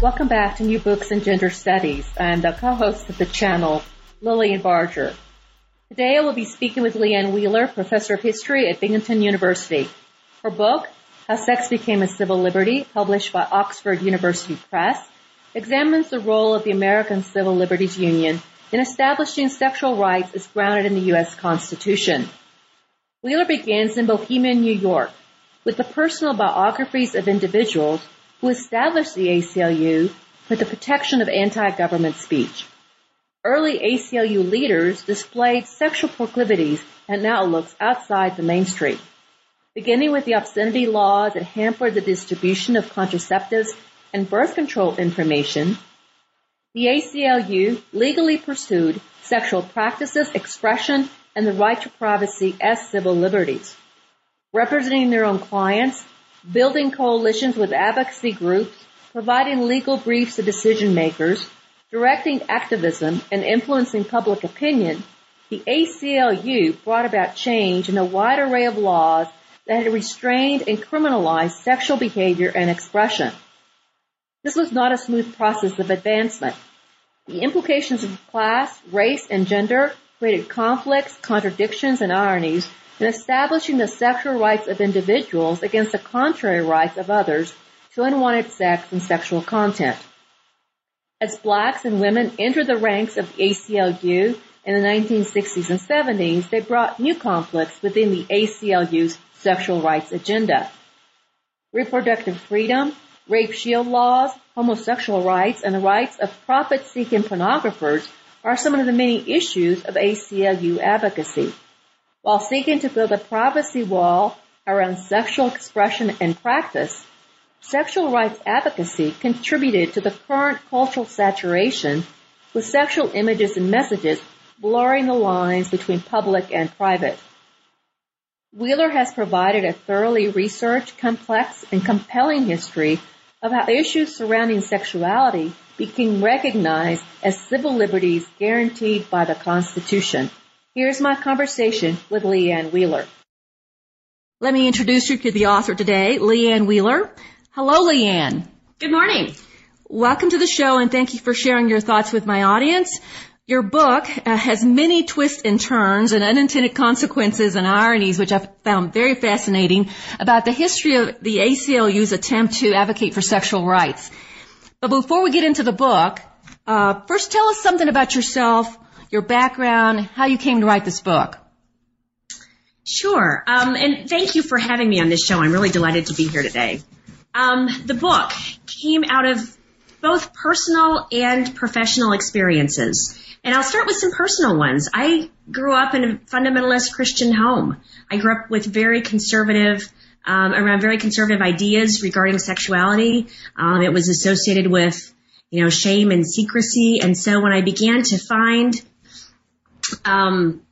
Welcome back to New Books in Gender Studies. I'm the co-host of the channel, Lilian Barger. Today I will be speaking with Leigh Ann Wheeler, Professor of History at Binghamton University. Her book, How Sex Became a Civil Liberty, published by Oxford University Press, examines the role of the American Civil Liberties Union in establishing sexual rights as grounded in the U.S. Constitution. Wheeler begins in Bohemian, New York, with the personal biographies of individuals who established the ACLU for the protection of anti-government speech. Early ACLU leaders displayed sexual proclivities and outlooks outside the mainstream. Beginning with the obscenity laws that hampered the distribution of contraceptives and birth control information, the ACLU legally pursued sexual practices, expression, and the right to privacy as civil liberties. Representing their own clients, building coalitions with advocacy groups, providing legal briefs to decision makers, directing activism, and influencing public opinion, the ACLU brought about change in a wide array of laws that had restrained and criminalized sexual behavior and expression. This was not a smooth process of advancement. The implications of class, race, and gender created conflicts, contradictions, and ironies in establishing the sexual rights of individuals against the contrary rights of others to unwanted sex and sexual content. As blacks and women entered the ranks of the ACLU in the 1960s and 70s, they brought new conflicts within the ACLU's sexual rights agenda. Reproductive freedom, rape shield laws, homosexual rights, and the rights of profit-seeking pornographers are some of the many issues of ACLU advocacy. While seeking to build a privacy wall around sexual expression and practice, sexual rights advocacy contributed to the current cultural saturation with sexual images and messages blurring the lines between public and private. Wheeler has provided a thoroughly researched, complex, and compelling history of how issues surrounding sexuality became recognized as civil liberties guaranteed by the Constitution. Here's my conversation with Leigh Ann Wheeler. Let me introduce you to the author today, Leigh Ann Wheeler. Hello, Leigh Ann. Good morning. Welcome to the show and thank you for sharing your thoughts with my audience. Your book uh, has many twists and turns and unintended consequences and ironies, which I've found very fascinating about the history of the ACLU's attempt to advocate for sexual rights. But before we get into the book, uh, first tell us something about yourself, your background, how you came to write this book. Sure. Um, and thank you for having me on this show. I'm really delighted to be here today. Um, the book came out of both personal and professional experiences. And I'll start with some personal ones. I grew up in a fundamentalist Christian home. I grew up with very conservative, um, around very conservative ideas regarding sexuality. Um, it was associated with, you know, shame and secrecy. And so when I began to find um,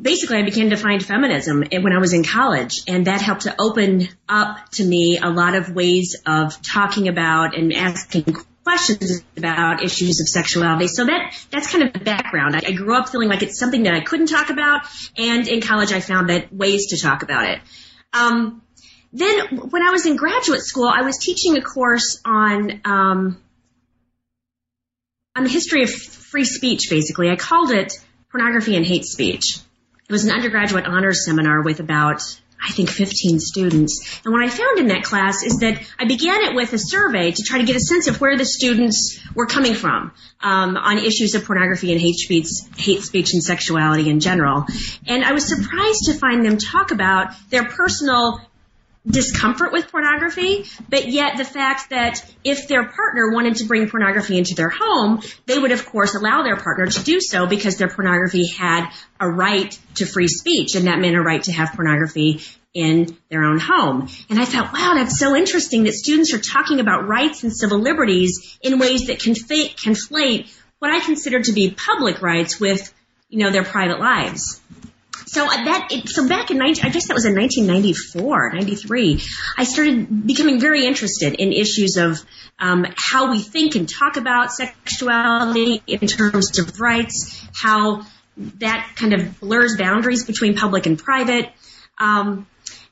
basically I began to find feminism when I was in college and that helped to open up to me a lot of ways of talking about and asking questions about issues of sexuality. So that, that's kind of the background. I, I grew up feeling like it's something that I couldn't talk about and in college I found that ways to talk about it. Um, then when I was in graduate school, I was teaching a course on, um, on the history of free speech basically. I called it pornography and hate speech. It was an undergraduate honors seminar with about, I think, 15 students. And what I found in that class is that I began it with a survey to try to get a sense of where the students were coming from um, on issues of pornography and hate speech, hate speech and sexuality in general. And I was surprised to find them talk about their personal discomfort with pornography, but yet the fact that if their partner wanted to bring pornography into their home, they would of course allow their partner to do so because their pornography had a right to free speech and that meant a right to have pornography in their own home. And I thought, wow, that's so interesting that students are talking about rights and civil liberties in ways that conflate, conflate what I consider to be public rights with, you know, their private lives. So that, so back in 19, I guess that was in 1994, 93, I started becoming very interested in issues of um, how we think and talk about sexuality in terms of rights, how that kind of blurs boundaries between public and private. Um,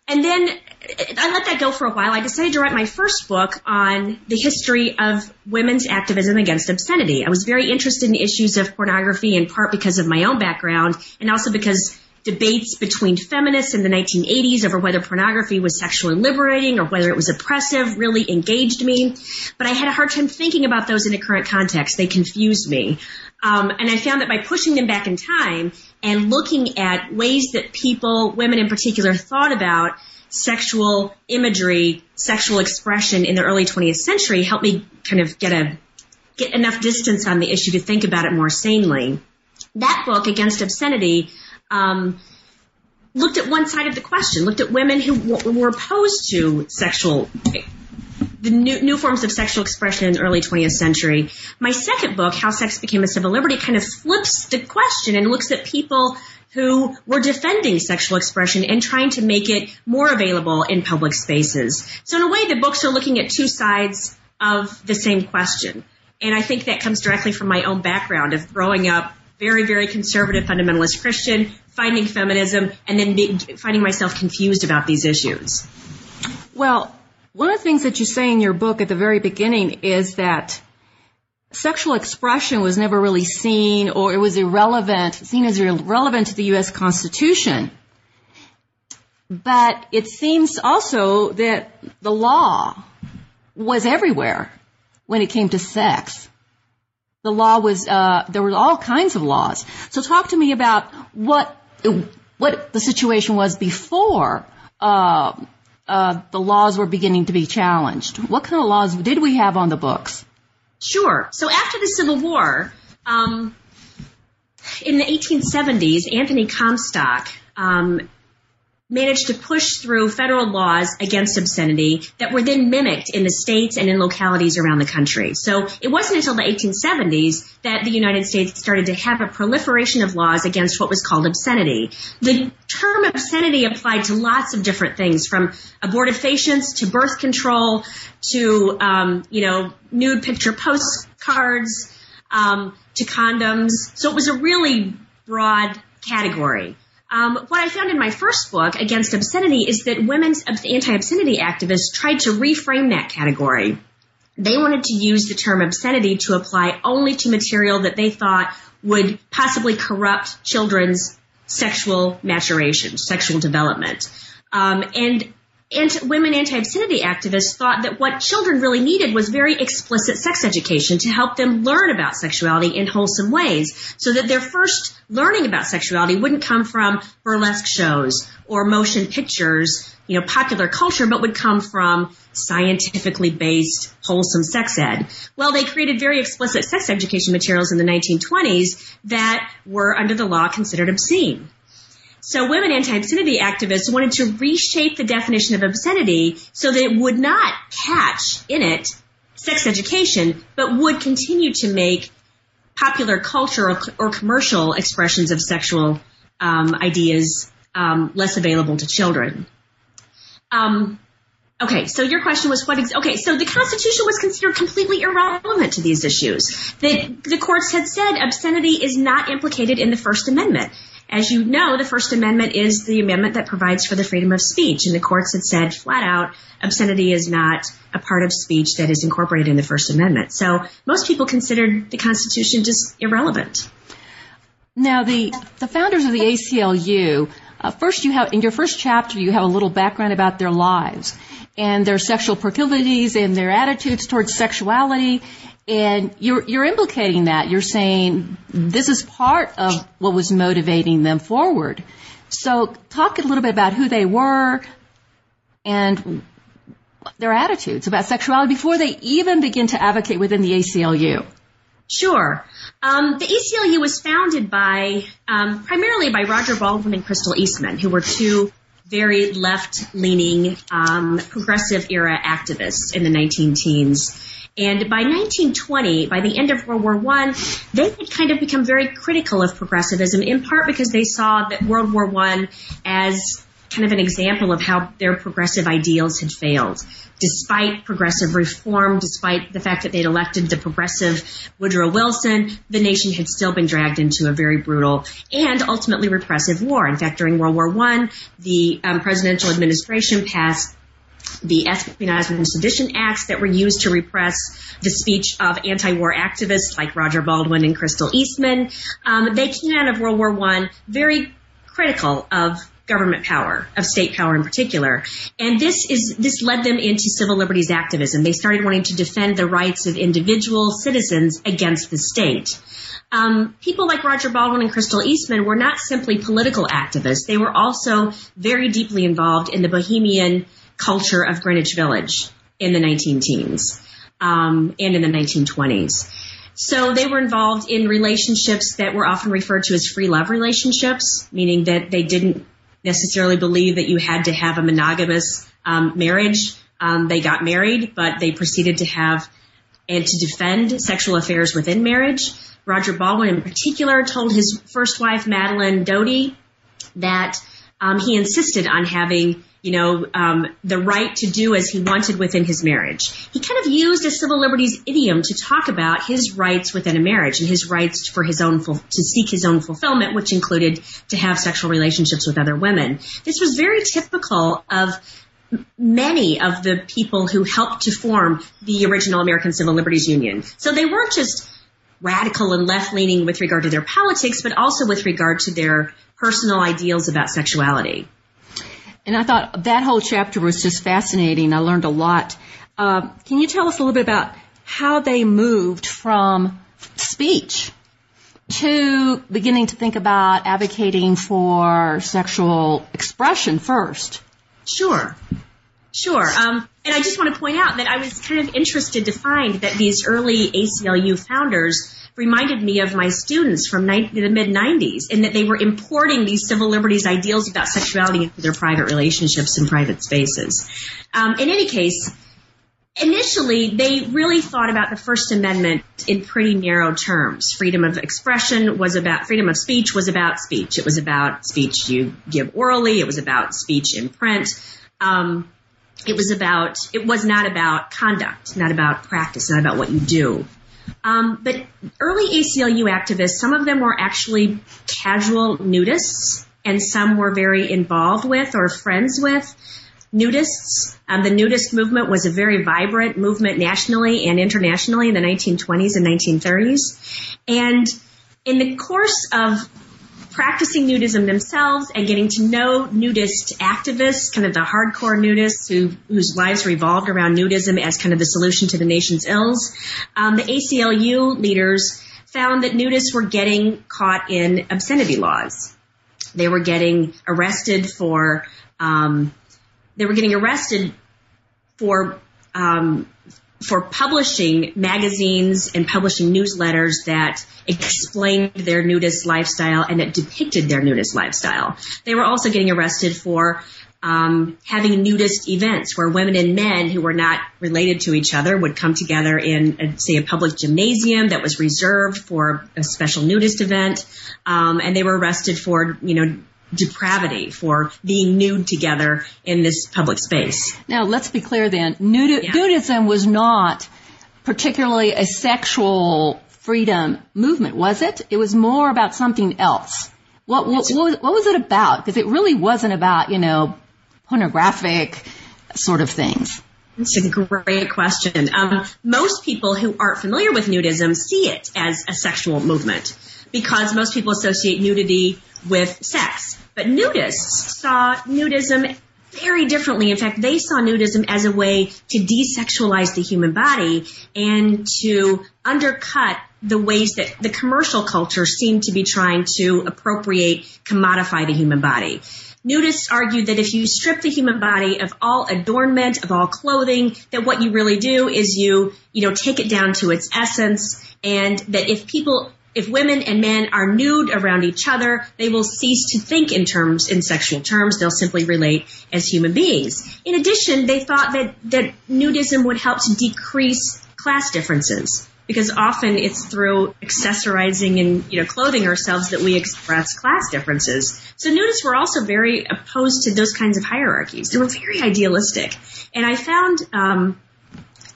and then I let that go for a while. I decided to write my first book on the history of women's activism against obscenity. I was very interested in issues of pornography in part because of my own background and also because debates between feminists in the 1980s over whether pornography was sexually liberating or whether it was oppressive really engaged me. But I had a hard time thinking about those in a current context. They confused me. Um, and I found that by pushing them back in time and looking at ways that people, women in particular, thought about sexual imagery, sexual expression in the early 20th century helped me kind of get a get enough distance on the issue to think about it more sanely. That book, Against Obscenity, um, looked at one side of the question, looked at women who w- were opposed to sexual the new, new forms of sexual expression in the early 20th century. My second book, How Sex Became a Civil Liberty, kind of flips the question and looks at people who were defending sexual expression and trying to make it more available in public spaces. So in a way, the books are looking at two sides of the same question. And I think that comes directly from my own background of growing up very, very conservative fundamentalist Christian, finding feminism, and then be, finding myself confused about these issues. Well, one of the things that you say in your book at the very beginning is that sexual expression was never really seen or it was irrelevant, seen as irrelevant to the U.S. Constitution. But it seems also that the law was everywhere when it came to sex. The law was, uh, there were all kinds of laws. So talk to me about what, what the situation was before, uh, uh, the laws were beginning to be challenged. What kind of laws did we have on the books? Sure. So after the Civil War, um, in the 1870s, Anthony Comstock um, managed to push through federal laws against obscenity that were then mimicked in the states and in localities around the country. So it wasn't until the 1870s that the United States started to have a proliferation of laws against what was called obscenity. The term obscenity applied to lots of different things from abortifacients to birth control to, um, you know, nude picture postcards um, to condoms. So it was a really broad category. Um, what I found in my first book, Against Obscenity, is that women's anti-obscenity activists tried to reframe that category. They wanted to use the term obscenity to apply only to material that they thought would possibly corrupt children's sexual maturation, sexual development. Um, and and women anti-obscenity activists thought that what children really needed was very explicit sex education to help them learn about sexuality in wholesome ways so that their first learning about sexuality wouldn't come from burlesque shows or motion pictures, you know, popular culture, but would come from scientifically based wholesome sex ed. Well, they created very explicit sex education materials in the 1920s that were under the law considered obscene. So women anti-obscenity activists wanted to reshape the definition of obscenity so that it would not catch in it sex education, but would continue to make popular culture or, or commercial expressions of sexual um, ideas um, less available to children. Um, okay, so your question was what? Ex- okay, so the Constitution was considered completely irrelevant to these issues. The, the courts had said obscenity is not implicated in the First Amendment. As you know, the First Amendment is the amendment that provides for the freedom of speech, and the courts had said flat out obscenity is not a part of speech that is incorporated in the First Amendment. So most people considered the Constitution just irrelevant. Now, the the founders of the ACLU, uh, first you have in your first chapter you have a little background about their lives and their sexual proclivities and their attitudes towards sexuality and you're, you're implicating that. You're saying this is part of what was motivating them forward. So talk a little bit about who they were and their attitudes about sexuality before they even begin to advocate within the ACLU. Sure. Um, the ACLU was founded by um, primarily by Roger Baldwin and Crystal Eastman, who were two very left-leaning, um, progressive era activists in the 19 teens. And by 1920, by the end of World War I, they had kind of become very critical of progressivism, in part because they saw that World War I as kind of an example of how their progressive ideals had failed. Despite progressive reform, despite the fact that they'd elected the progressive Woodrow Wilson, the nation had still been dragged into a very brutal and ultimately repressive war. In fact, during World War I, the um, presidential administration passed the Espionage and Sedition Acts that were used to repress the speech of anti-war activists like Roger Baldwin and Crystal Eastman. Um, they came out of World War I very critical of government power, of state power in particular. And this is, this led them into civil liberties activism. They started wanting to defend the rights of individual citizens against the state. Um, people like Roger Baldwin and Crystal Eastman were not simply political activists. They were also very deeply involved in the bohemian culture of Greenwich Village in the 19 teens um, and in the 1920s. So they were involved in relationships that were often referred to as free love relationships, meaning that they didn't necessarily believe that you had to have a monogamous um, marriage. Um, they got married, but they proceeded to have and to defend sexual affairs within marriage. Roger Baldwin, in particular, told his first wife, Madeleine Doty, that um, he insisted on having you know, um, the right to do as he wanted within his marriage. He kind of used a civil liberties idiom to talk about his rights within a marriage and his rights for his own to seek his own fulfillment, which included to have sexual relationships with other women. This was very typical of many of the people who helped to form the original American Civil Liberties Union. So they weren't just radical and left leaning with regard to their politics, but also with regard to their personal ideals about sexuality. And I thought that whole chapter was just fascinating. I learned a lot. Uh, can you tell us a little bit about how they moved from speech to beginning to think about advocating for sexual expression first? Sure. Sure. Um, and I just want to point out that I was kind of interested to find that these early ACLU founders reminded me of my students from the mid 90s in that they were importing these civil liberties ideals about sexuality into their private relationships and private spaces. Um, in any case, initially they really thought about the First Amendment in pretty narrow terms. Freedom of expression was about, freedom of speech was about speech. It was about speech you give orally. It was about speech in print. Um, it was about, it was not about conduct, not about practice, not about what you do. Um, but early ACLU activists, some of them were actually casual nudists, and some were very involved with or friends with nudists. Um, the nudist movement was a very vibrant movement nationally and internationally in the 1920s and 1930s. And in the course of practicing nudism themselves and getting to know nudist activists, kind of the hardcore nudists who, whose lives revolved around nudism as kind of the solution to the nation's ills. Um, the ACLU leaders found that nudists were getting caught in obscenity laws. They were getting arrested for, um, they were getting arrested for um, for publishing magazines and publishing newsletters that explained their nudist lifestyle and that depicted their nudist lifestyle. They were also getting arrested for um, having nudist events where women and men who were not related to each other would come together in, a, say, a public gymnasium that was reserved for a special nudist event, um, and they were arrested for, you know, depravity for being nude together in this public space. Now, let's be clear then. Nudi- yeah. Nudism was not particularly a sexual freedom movement, was it? It was more about something else. What, what, what, what was it about? Because it really wasn't about, you know, pornographic sort of things. It's a great question. Um, most people who aren't familiar with nudism see it as a sexual movement because most people associate nudity with sex. But nudists saw nudism very differently. In fact, they saw nudism as a way to desexualize the human body and to undercut the ways that the commercial culture seemed to be trying to appropriate, commodify the human body. Nudists argued that if you strip the human body of all adornment, of all clothing, that what you really do is you, you know, take it down to its essence and that if people if women and men are nude around each other, they will cease to think in terms, in sexual terms. They'll simply relate as human beings. In addition, they thought that, that nudism would help to decrease class differences because often it's through accessorizing and, you know, clothing ourselves that we express class differences. So nudists were also very opposed to those kinds of hierarchies. They were very idealistic. And I found, um,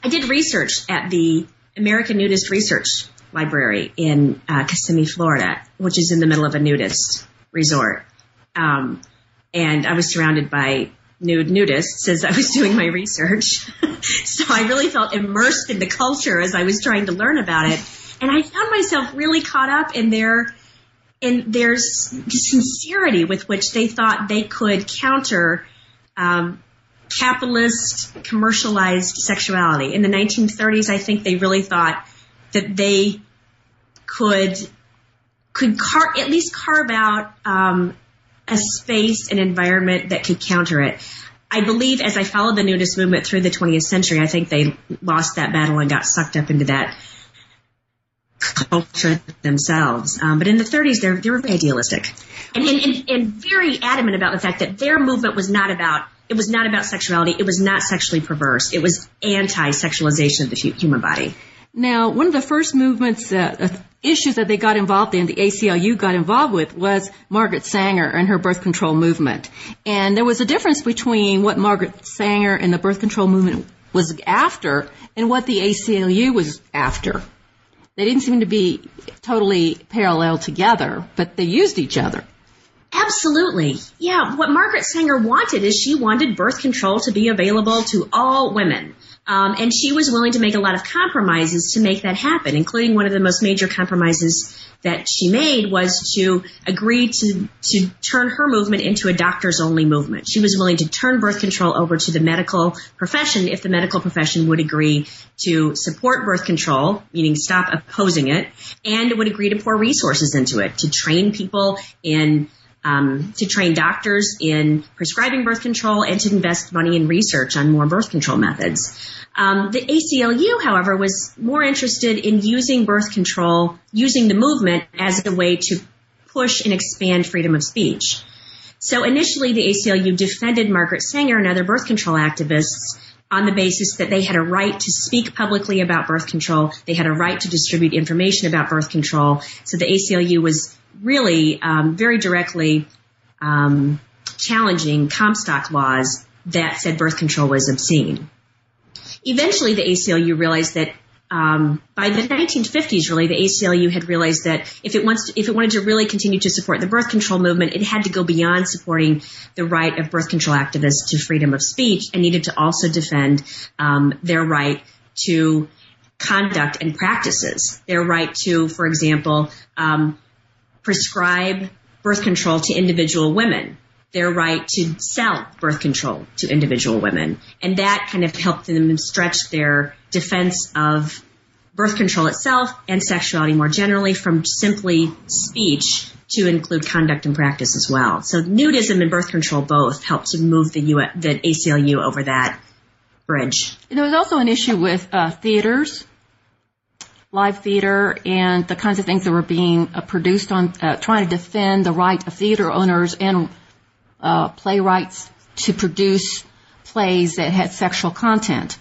I did research at the American Nudist Research Library in uh, Kissimmee, Florida, which is in the middle of a nudist resort. Um, and I was surrounded by nude nudists as I was doing my research. so I really felt immersed in the culture as I was trying to learn about it. And I found myself really caught up in their in their sincerity with which they thought they could counter um, capitalist commercialized sexuality. In the 1930s, I think they really thought that they could could car- at least carve out um, a space, an environment that could counter it. I believe as I followed the nudist movement through the 20th century, I think they lost that battle and got sucked up into that culture themselves. Um, but in the 30s, they're, they were very idealistic and, and, and very adamant about the fact that their movement was not about it was not about sexuality. It was not sexually perverse. It was anti-sexualization of the human body. Now, one of the first movements, uh, issues that they got involved in, the ACLU got involved with, was Margaret Sanger and her birth control movement. And there was a difference between what Margaret Sanger and the birth control movement was after and what the ACLU was after. They didn't seem to be totally parallel together, but they used each other. Absolutely. Yeah, what Margaret Sanger wanted is she wanted birth control to be available to all women. Um, and she was willing to make a lot of compromises to make that happen, including one of the most major compromises that she made was to agree to, to turn her movement into a doctors only movement. She was willing to turn birth control over to the medical profession if the medical profession would agree to support birth control, meaning stop opposing it, and would agree to pour resources into it, to train people in um, to train doctors in prescribing birth control and to invest money in research on more birth control methods. Um, the ACLU, however, was more interested in using birth control, using the movement as a way to push and expand freedom of speech. So initially, the ACLU defended Margaret Sanger and other birth control activists on the basis that they had a right to speak publicly about birth control. They had a right to distribute information about birth control. So the ACLU was really um, very directly um, challenging Comstock laws that said birth control was obscene. Eventually, the ACLU realized that um, by the 1950s, really, the ACLU had realized that if it wants, to, if it wanted to really continue to support the birth control movement, it had to go beyond supporting the right of birth control activists to freedom of speech, and needed to also defend um, their right to conduct and practices, their right to, for example, um, prescribe birth control to individual women, their right to sell birth control to individual women. And that kind of helped them stretch their defense of birth control itself and sexuality more generally from simply speech to include conduct and practice as well. So nudism and birth control both helped to move the, the ACLU over that bridge. There was also an issue with uh, theaters live theater and the kinds of things that were being uh, produced on uh, trying to defend the right of theater owners and uh, playwrights to produce plays that had sexual content.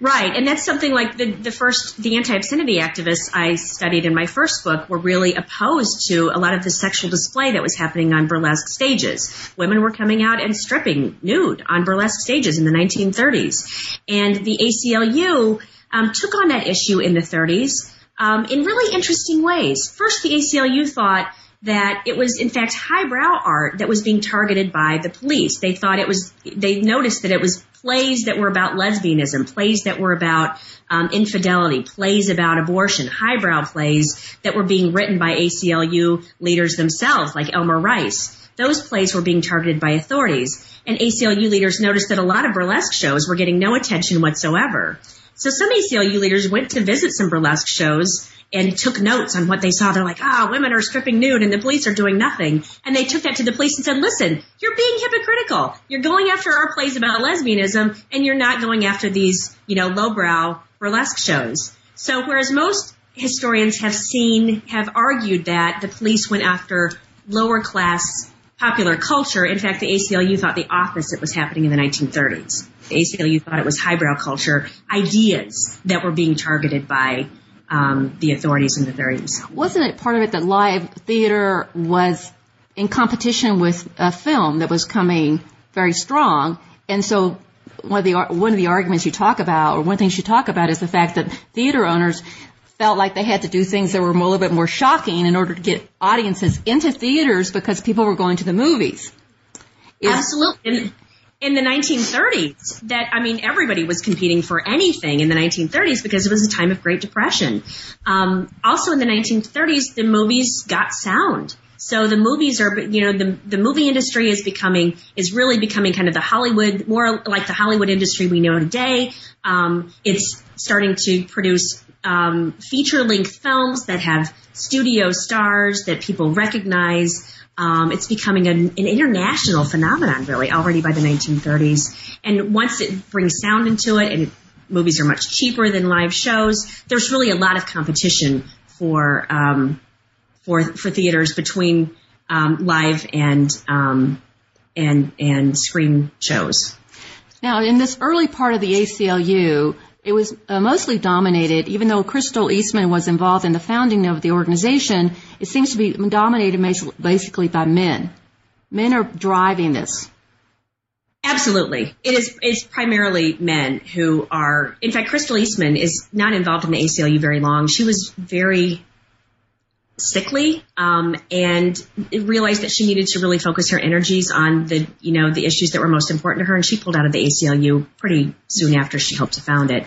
Right, and that's something like the, the first, the anti-obscenity activists I studied in my first book were really opposed to a lot of the sexual display that was happening on burlesque stages. Women were coming out and stripping nude on burlesque stages in the 1930s. And the ACLU um, took on that issue in the 30s um, in really interesting ways. First, the ACLU thought that it was in fact highbrow art that was being targeted by the police. They thought it was, they noticed that it was plays that were about lesbianism, plays that were about um, infidelity, plays about abortion, highbrow plays that were being written by ACLU leaders themselves, like Elmer Rice. Those plays were being targeted by authorities. And ACLU leaders noticed that a lot of burlesque shows were getting no attention whatsoever. So some ACLU leaders went to visit some burlesque shows and took notes on what they saw. They're like, ah, oh, women are stripping nude and the police are doing nothing. And they took that to the police and said, listen, you're being hypocritical. You're going after our plays about lesbianism and you're not going after these, you know, lowbrow burlesque shows. So whereas most historians have seen, have argued that the police went after lower class popular culture. In fact, the ACLU thought the opposite was happening in the 1930s. The ACLU thought it was highbrow culture ideas that were being targeted by um, the authorities in the 30s. Wasn't it part of it that live theater was in competition with a film that was coming very strong, and so one of the one of the arguments you talk about, or one things you talk about, is the fact that theater owners felt like they had to do things that were a little bit more shocking in order to get audiences into theaters because people were going to the movies. Is Absolutely. In, the 1930s, that I mean, everybody was competing for anything in the 1930s because it was a time of Great Depression. Um, also, in the 1930s, the movies got sound. So the movies are, you know, the the movie industry is becoming is really becoming kind of the Hollywood, more like the Hollywood industry we know today. Um, it's starting to produce um, feature length films that have studio stars that people recognize. Um, it's becoming an, an, international phenomenon, really, already by the 1930s. And once it brings sound into it, and movies are much cheaper than live shows, there's really a lot of competition for um, for for theaters between um, live and um, and and screen shows. Now, in this early part of the ACLU, it was uh, mostly dominated, even though Crystal Eastman was involved in the founding of the organization, it seems to be dominated basically by men. Men are driving this. Absolutely. It is it's primarily men who are in fact Crystal Eastman is not involved in the ACLU very long. She was very sickly um, and realized that she needed to really focus her energies on the you know the issues that were most important to her and she pulled out of the ACLU pretty soon after she helped to found it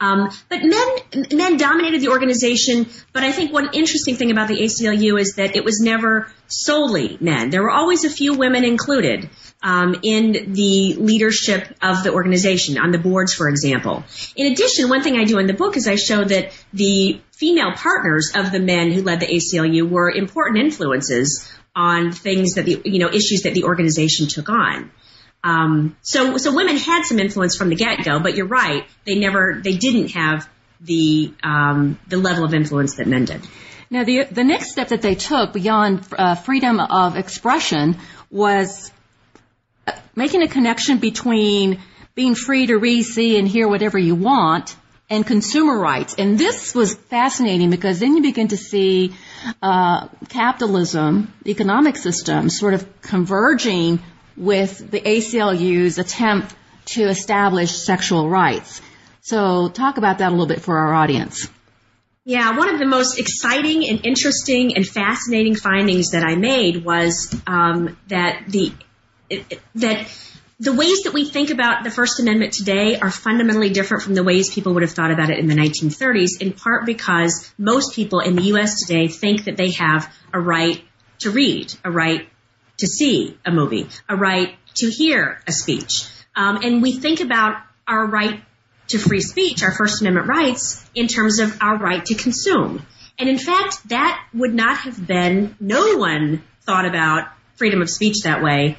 um, but men men dominated the organization but I think one interesting thing about the ACLU is that it was never solely men there were always a few women included um, in the leadership of the organization, on the boards, for example. In addition, one thing I do in the book is I show that the female partners of the men who led the ACLU were important influences on things that the, you know, issues that the organization took on. Um, so, so women had some influence from the get-go, but you're right, they never, they didn't have the um, the level of influence that men did. Now, the the next step that they took beyond uh, freedom of expression was making a connection between being free to read, see, and hear whatever you want and consumer rights. And this was fascinating because then you begin to see uh, capitalism, economic system, sort of converging with the ACLU's attempt to establish sexual rights. So talk about that a little bit for our audience. Yeah, one of the most exciting and interesting and fascinating findings that I made was um, that the that the ways that we think about the First Amendment today are fundamentally different from the ways people would have thought about it in the 1930s, in part because most people in the U.S. today think that they have a right to read, a right to see a movie, a right to hear a speech. Um, and we think about our right to free speech, our First Amendment rights, in terms of our right to consume. And in fact, that would not have been, no one thought about freedom of speech that way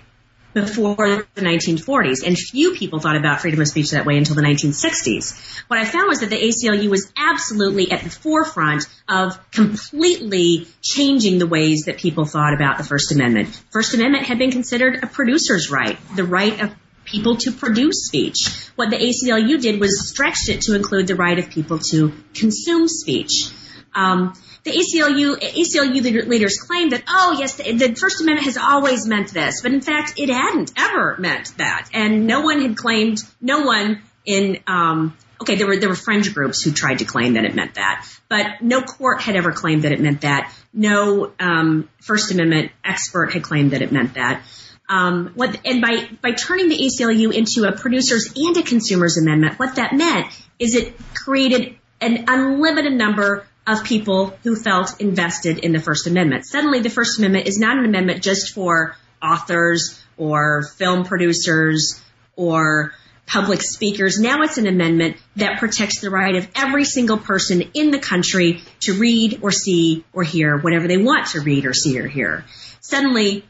before the 1940s, and few people thought about freedom of speech that way until the 1960s. What I found was that the ACLU was absolutely at the forefront of completely changing the ways that people thought about the First Amendment. First Amendment had been considered a producer's right, the right of people to produce speech. What the ACLU did was stretched it to include the right of people to consume speech. Um, the ACLU, ACLU leaders claim that, oh yes, the, the, First Amendment has always meant this, but in fact it hadn't ever meant that. And no one had claimed, no one in, um, okay, there were, there were fringe groups who tried to claim that it meant that, but no court had ever claimed that it meant that. No, um, First Amendment expert had claimed that it meant that. Um, what, and by, by turning the ACLU into a producers and a consumers amendment, what that meant is it created an unlimited number of people who felt invested in the First Amendment. Suddenly, the First Amendment is not an amendment just for authors or film producers or public speakers. Now it's an amendment that protects the right of every single person in the country to read or see or hear whatever they want to read or see or hear. Suddenly,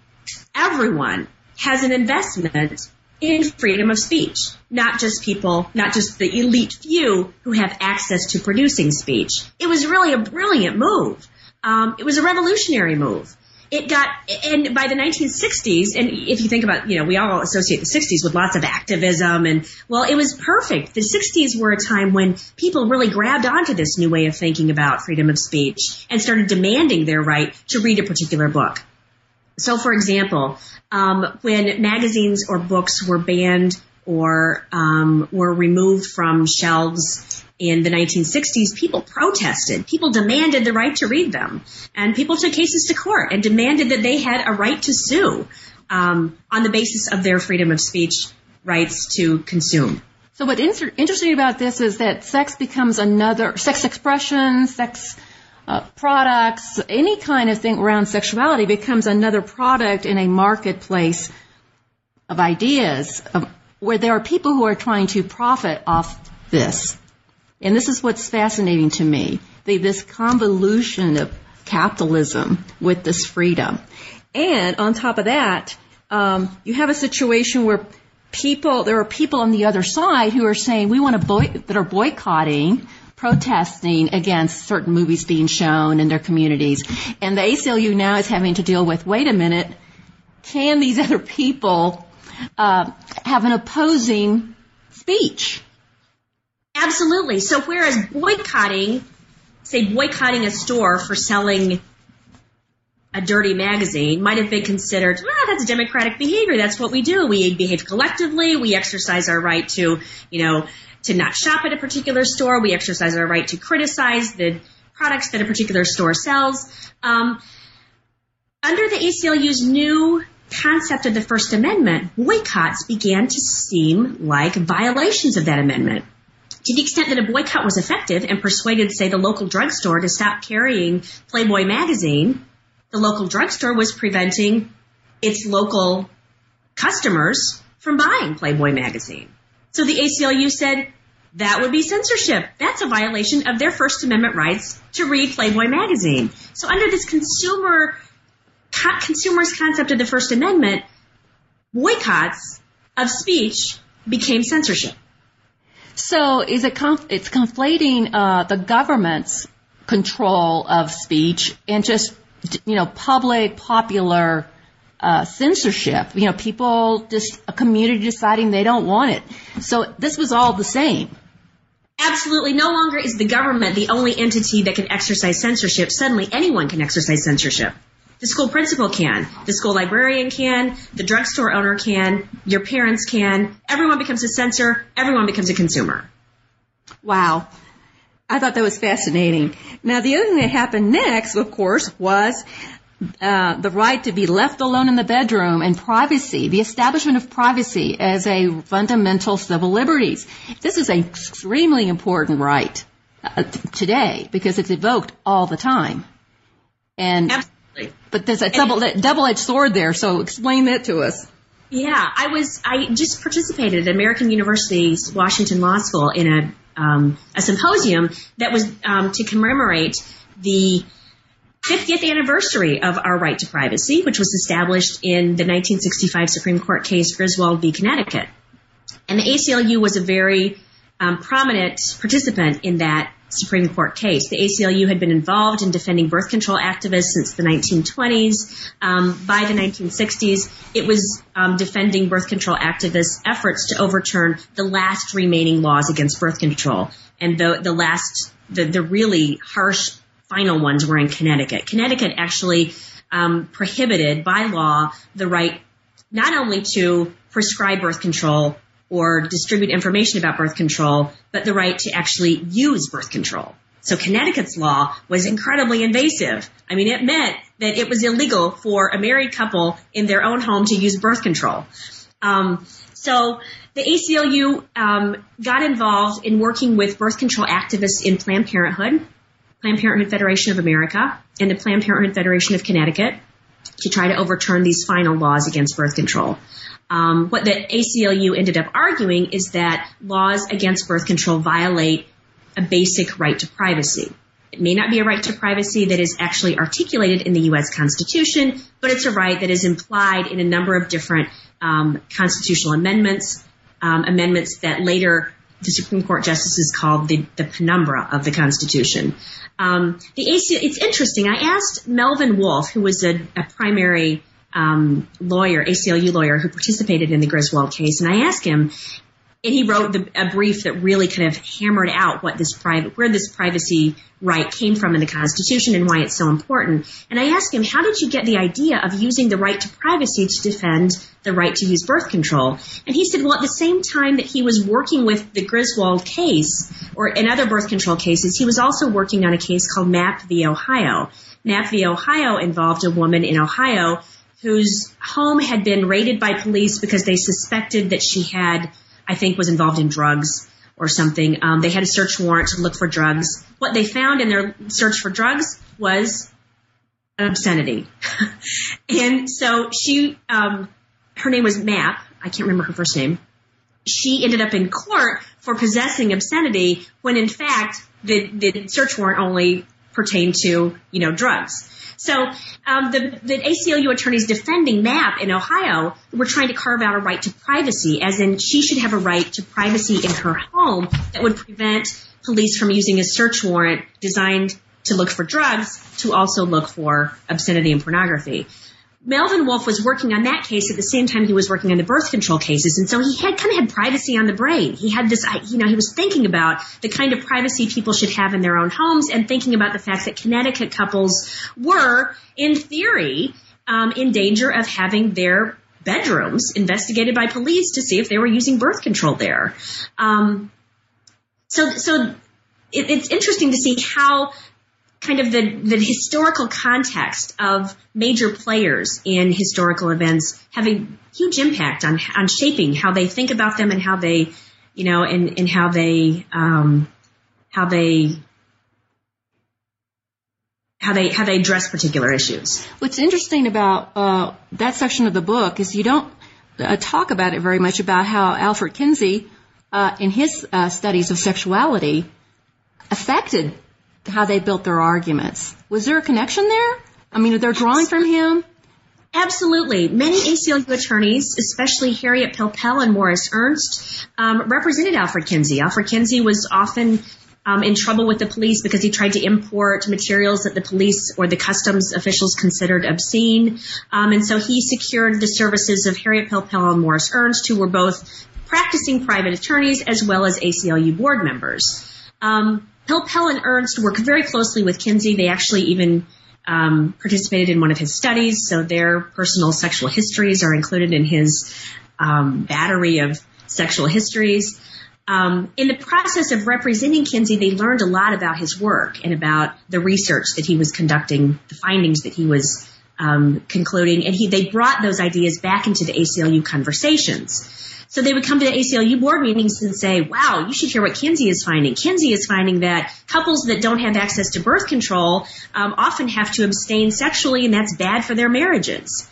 everyone has an investment in freedom of speech, not just people, not just the elite few who have access to producing speech. It was really a brilliant move. Um, it was a revolutionary move. It got, and by the 1960s, and if you think about, you know, we all associate the 60s with lots of activism and, well, it was perfect. The 60s were a time when people really grabbed onto this new way of thinking about freedom of speech and started demanding their right to read a particular book. So, for example, um, when magazines or books were banned or um, were removed from shelves in the 1960s, people protested. People demanded the right to read them, and people took cases to court and demanded that they had a right to sue um, on the basis of their freedom of speech rights to consume. So, what's inter- interesting about this is that sex becomes another sex expression, sex uh, products, any kind of thing around sexuality becomes another product in a marketplace of ideas where there are people who are trying to profit off this. And this is what's fascinating to me. The, this convolution of capitalism with this freedom. And on top of that, um, you have a situation where people, there are people on the other side who are saying we want to boy, that are boycotting protesting against certain movies being shown in their communities. And the ACLU now is having to deal with, wait a minute, can these other people uh, have an opposing speech? Absolutely. So whereas boycotting, say boycotting a store for selling a dirty magazine might have been considered, well, that's democratic behavior. That's what we do. We behave collectively. We exercise our right to, you know, to not shop at a particular store. We exercise our right to criticize the products that a particular store sells. Um, under the ACLU's new concept of the First Amendment, boycotts began to seem like violations of that amendment. To the extent that a boycott was effective and persuaded, say, the local drugstore to stop carrying Playboy magazine, the local drugstore was preventing its local customers from buying Playboy magazine. So the ACLU said that would be censorship. That's a violation of their First Amendment rights to read Playboy magazine. So under this consumer co- consumer's concept of the First Amendment, boycotts of speech became censorship. So is it conf- it's conflating uh, the government's control of speech and just you know public popular uh, censorship. You know, people just a community deciding they don't want it. So this was all the same. Absolutely. No longer is the government the only entity that can exercise censorship. Suddenly anyone can exercise censorship. The school principal can. The school librarian can. The drugstore owner can. Your parents can. Everyone becomes a censor. Everyone becomes a consumer. Wow. I thought that was fascinating. Now, the other thing that happened next, of course, was uh, the right to be left alone in the bedroom and privacy, the establishment of privacy as a fundamental civil liberties. This is an extremely important right uh, today because it's evoked all the time. And Absolutely. but there's a double double-edged sword there. So explain that to us. Yeah, I was. I just participated at American University's Washington Law School in a um, a symposium that was um, to commemorate the 50th anniversary of our right to privacy, which was established in the 1965 Supreme Court case Griswold v. Connecticut. And the ACLU was a very um, prominent participant in that Supreme Court case. The ACLU had been involved in defending birth control activists since the 1920s. Um, by the 1960s, it was um, defending birth control activists' efforts to overturn the last remaining laws against birth control. And the, the last, the, the really harsh final ones were in Connecticut. Connecticut actually um, prohibited by law the right not only to prescribe birth control or distribute information about birth control, but the right to actually use birth control. So Connecticut's law was incredibly invasive. I mean, it meant that it was illegal for a married couple in their own home to use birth control. Um, so the ACLU um, got involved in working with birth control activists in Planned Parenthood Planned Parenthood Federation of America and the Planned Parenthood Federation of Connecticut to try to overturn these final laws against birth control. Um, what the ACLU ended up arguing is that laws against birth control violate a basic right to privacy. It may not be a right to privacy that is actually articulated in the U.S. Constitution, but it's a right that is implied in a number of different um, constitutional amendments, um, amendments that later the Supreme Court justices called the, the penumbra of the Constitution. Um, the AC, it's interesting. I asked Melvin Wulf, who was a, a primary um, lawyer, ACLU lawyer, who participated in the Griswold case, and I asked him and he wrote the, a brief that really kind of hammered out what this private, where this privacy right came from in the Constitution and why it's so important. And I asked him, how did you get the idea of using the right to privacy to defend the right to use birth control? And he said, well, at the same time that he was working with the Griswold case or in other birth control cases, he was also working on a case called Mapp v. Ohio. Mapp v. Ohio involved a woman in Ohio whose home had been raided by police because they suspected that she had I think was involved in drugs or something. Um, they had a search warrant to look for drugs. What they found in their search for drugs was obscenity. and so she, um, her name was Mapp. I can't remember her first name. She ended up in court for possessing obscenity when in fact the, the search warrant only pertained to, you know, drugs. So um, the, the ACLU attorneys defending Mapp in Ohio were trying to carve out a right to privacy, as in she should have a right to privacy in her home that would prevent police from using a search warrant designed to look for drugs to also look for obscenity and pornography. Melvin Wulf was working on that case at the same time he was working on the birth control cases. And so he had kind of had privacy on the brain. He had this, you know, he was thinking about the kind of privacy people should have in their own homes and thinking about the fact that Connecticut couples were, in theory, um, in danger of having their bedrooms investigated by police to see if they were using birth control there. Um, so, so it, it's interesting to see how kind of the, the historical context of major players in historical events have a huge impact on on shaping how they think about them and how they, you know, and, and how they um, how they how they how they address particular issues. What's interesting about uh, that section of the book is you don't uh, talk about it very much about how Alfred Kinsey, uh, in his uh, studies of sexuality, affected how they built their arguments. Was there a connection there? I mean, are they're drawing from him. Absolutely. Many ACLU attorneys, especially Harriet Pilpel and Morris Ernst, um, represented Alfred Kinsey. Alfred Kinsey was often um, in trouble with the police because he tried to import materials that the police or the customs officials considered obscene. Um, and so he secured the services of Harriet Pilpel and Morris Ernst, who were both practicing private attorneys as well as ACLU board members. Um, Pilpel and Ernst work very closely with Kinsey. They actually even um, participated in one of his studies, so their personal sexual histories are included in his um, battery of sexual histories. Um, in the process of representing Kinsey, they learned a lot about his work and about the research that he was conducting, the findings that he was um, concluding, and he, they brought those ideas back into the ACLU conversations. So they would come to the ACLU board meetings and say, wow, you should hear what Kinsey is finding. Kinsey is finding that couples that don't have access to birth control um, often have to abstain sexually, and that's bad for their marriages.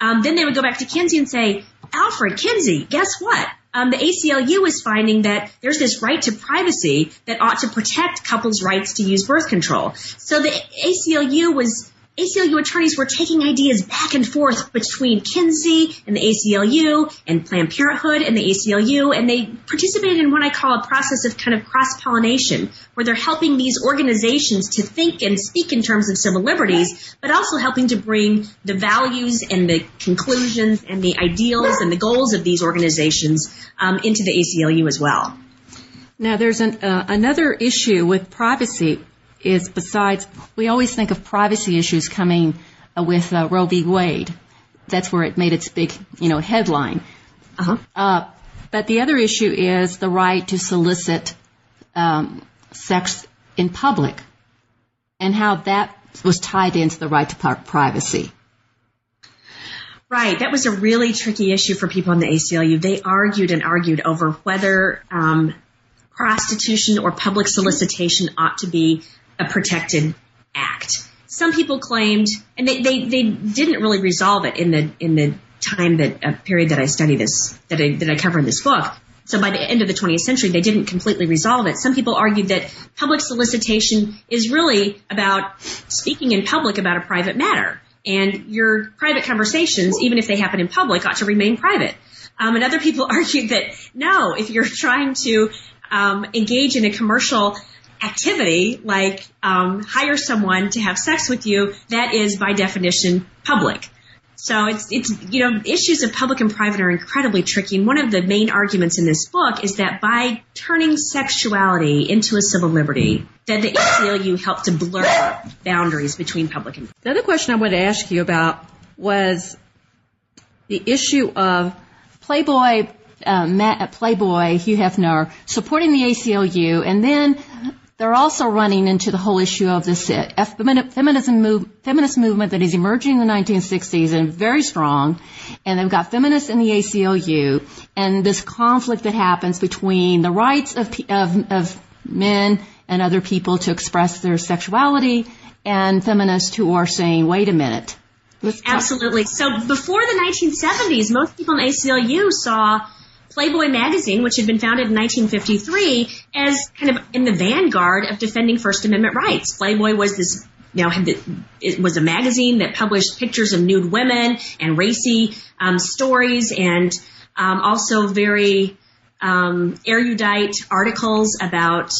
Um, then they would go back to Kinsey and say, Alfred, Kinsey, guess what? Um, the ACLU is finding that there's this right to privacy that ought to protect couples' rights to use birth control. So the ACLU was ACLU attorneys were taking ideas back and forth between Kinsey and the ACLU and Planned Parenthood and the ACLU, and they participated in what I call a process of kind of cross-pollination, where they're helping these organizations to think and speak in terms of civil liberties, but also helping to bring the values and the conclusions and the ideals and the goals of these organizations um, into the ACLU as well. Now, there's an, uh, another issue with privacy is besides, we always think of privacy issues coming uh, with uh, Roe v. Wade. That's where it made its big, you know, headline. Uh-huh. Uh, but the other issue is the right to solicit um, sex in public and how that was tied into the right to privacy. Right. That was a really tricky issue for people in the ACLU. They argued and argued over whether um, prostitution or public solicitation ought to be a protected act. Some people claimed, and they, they, they didn't really resolve it in the in the time that uh, period that I study this that I that I cover in this book. So by the end of the 20th century, they didn't completely resolve it. Some people argued that public solicitation is really about speaking in public about a private matter. and your private conversations, even if they happen in public, ought to remain private. Um, and other people argued that no, if you're trying to um, engage in a commercial activity like um, hire someone to have sex with you, that is by definition public. So it's it's you know issues of public and private are incredibly tricky. And one of the main arguments in this book is that by turning sexuality into a civil liberty, that the ACLU helped to blur boundaries between public and. The other question I wanted to ask you about was the issue of Playboy. Uh, Matt, Playboy Hugh Hefner supporting the ACLU, and then they're also running into the whole issue of this feminist movement that is emerging in the 1960s and very strong. And they've got feminists in the ACLU and this conflict that happens between the rights of, of, of men and other people to express their sexuality and feminists who are saying, wait a minute. Absolutely. So before the 1970s, most people in ACLU saw Playboy magazine, which had been founded in 1953, as kind of in the vanguard of defending First Amendment rights. Playboy was this you know, it was a magazine that published pictures of nude women and racy um, stories and um, also very um, erudite articles about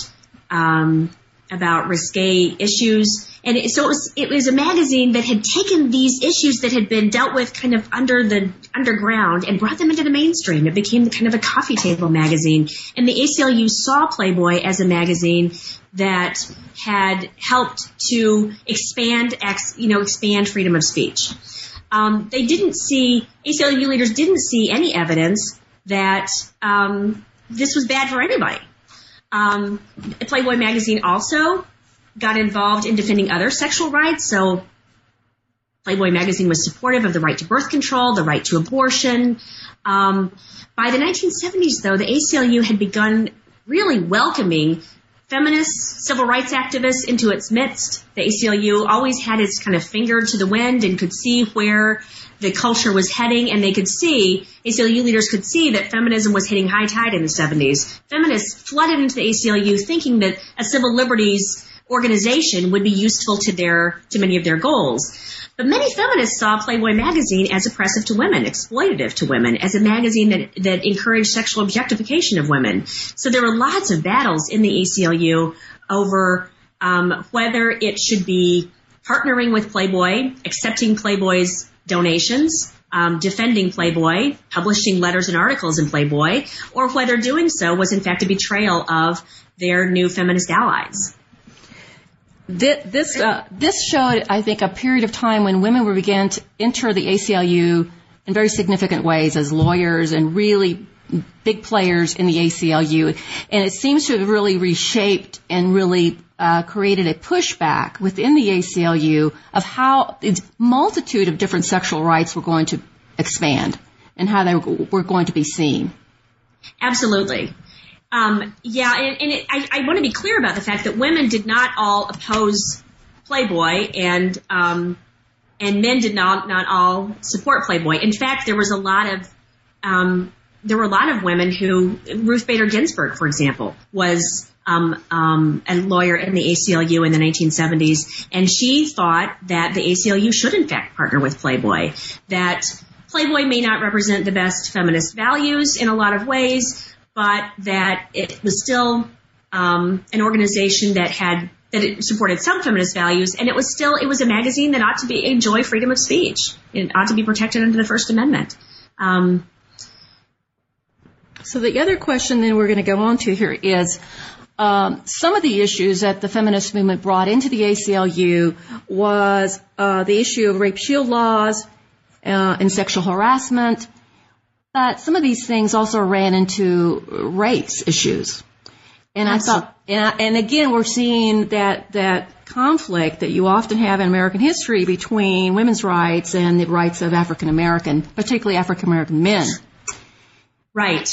um, about risque issues. And it, so it was, it was a magazine that had taken these issues that had been dealt with kind of under the underground and brought them into the mainstream. It became kind of a coffee table magazine. And the ACLU saw Playboy as a magazine that had helped to expand, you know, expand freedom of speech. Um, they didn't see, ACLU leaders didn't see any evidence that um, this was bad for anybody. Um, Playboy magazine also got involved in defending other sexual rights. So Playboy magazine was supportive of the right to birth control, the right to abortion. Um, by the 1970s, though, the ACLU had begun really welcoming feminists, civil rights activists into its midst. The ACLU always had its kind of finger to the wind and could see where the culture was heading, and they could see, ACLU leaders could see that feminism was hitting high tide in the 70s. Feminists flooded into the ACLU thinking that a civil liberties organization would be useful to their, to many of their goals. But many feminists saw Playboy magazine as oppressive to women, exploitative to women, as a magazine that, that encouraged sexual objectification of women. So there were lots of battles in the ACLU over um, whether it should be partnering with Playboy, accepting Playboy's donations, um, defending Playboy, publishing letters and articles in Playboy, or whether doing so was in fact a betrayal of their new feminist allies. This uh, this showed, I think, a period of time when women were began to enter the ACLU in very significant ways as lawyers and really big players in the ACLU, and it seems to have really reshaped and really uh, created a pushback within the ACLU of how the multitude of different sexual rights were going to expand and how they were going to be seen. Absolutely. Um, yeah, and, and it, I, I want to be clear about the fact that women did not all oppose Playboy, and um, and men did not not all support Playboy. In fact, there was a lot of um, there were a lot of women who Ruth Bader Ginsburg, for example, was um, um, a lawyer in the ACLU in the 1970s, and she thought that the ACLU should in fact partner with Playboy. That Playboy may not represent the best feminist values in a lot of ways, but that it was still um, an organization that had that it supported some feminist values, and it was still it was a magazine that ought to be enjoy freedom of speech. It ought to be protected under the First Amendment. Um, so the other question then we're going to go on to here is um, some of the issues that the feminist movement brought into the ACLU was uh, the issue of rape shield laws uh, and sexual harassment, but some of these things also ran into race issues. And I thought, and, I, and again, we're seeing that that conflict that you often have in American history between women's rights and the rights of African American, particularly African American men. Right.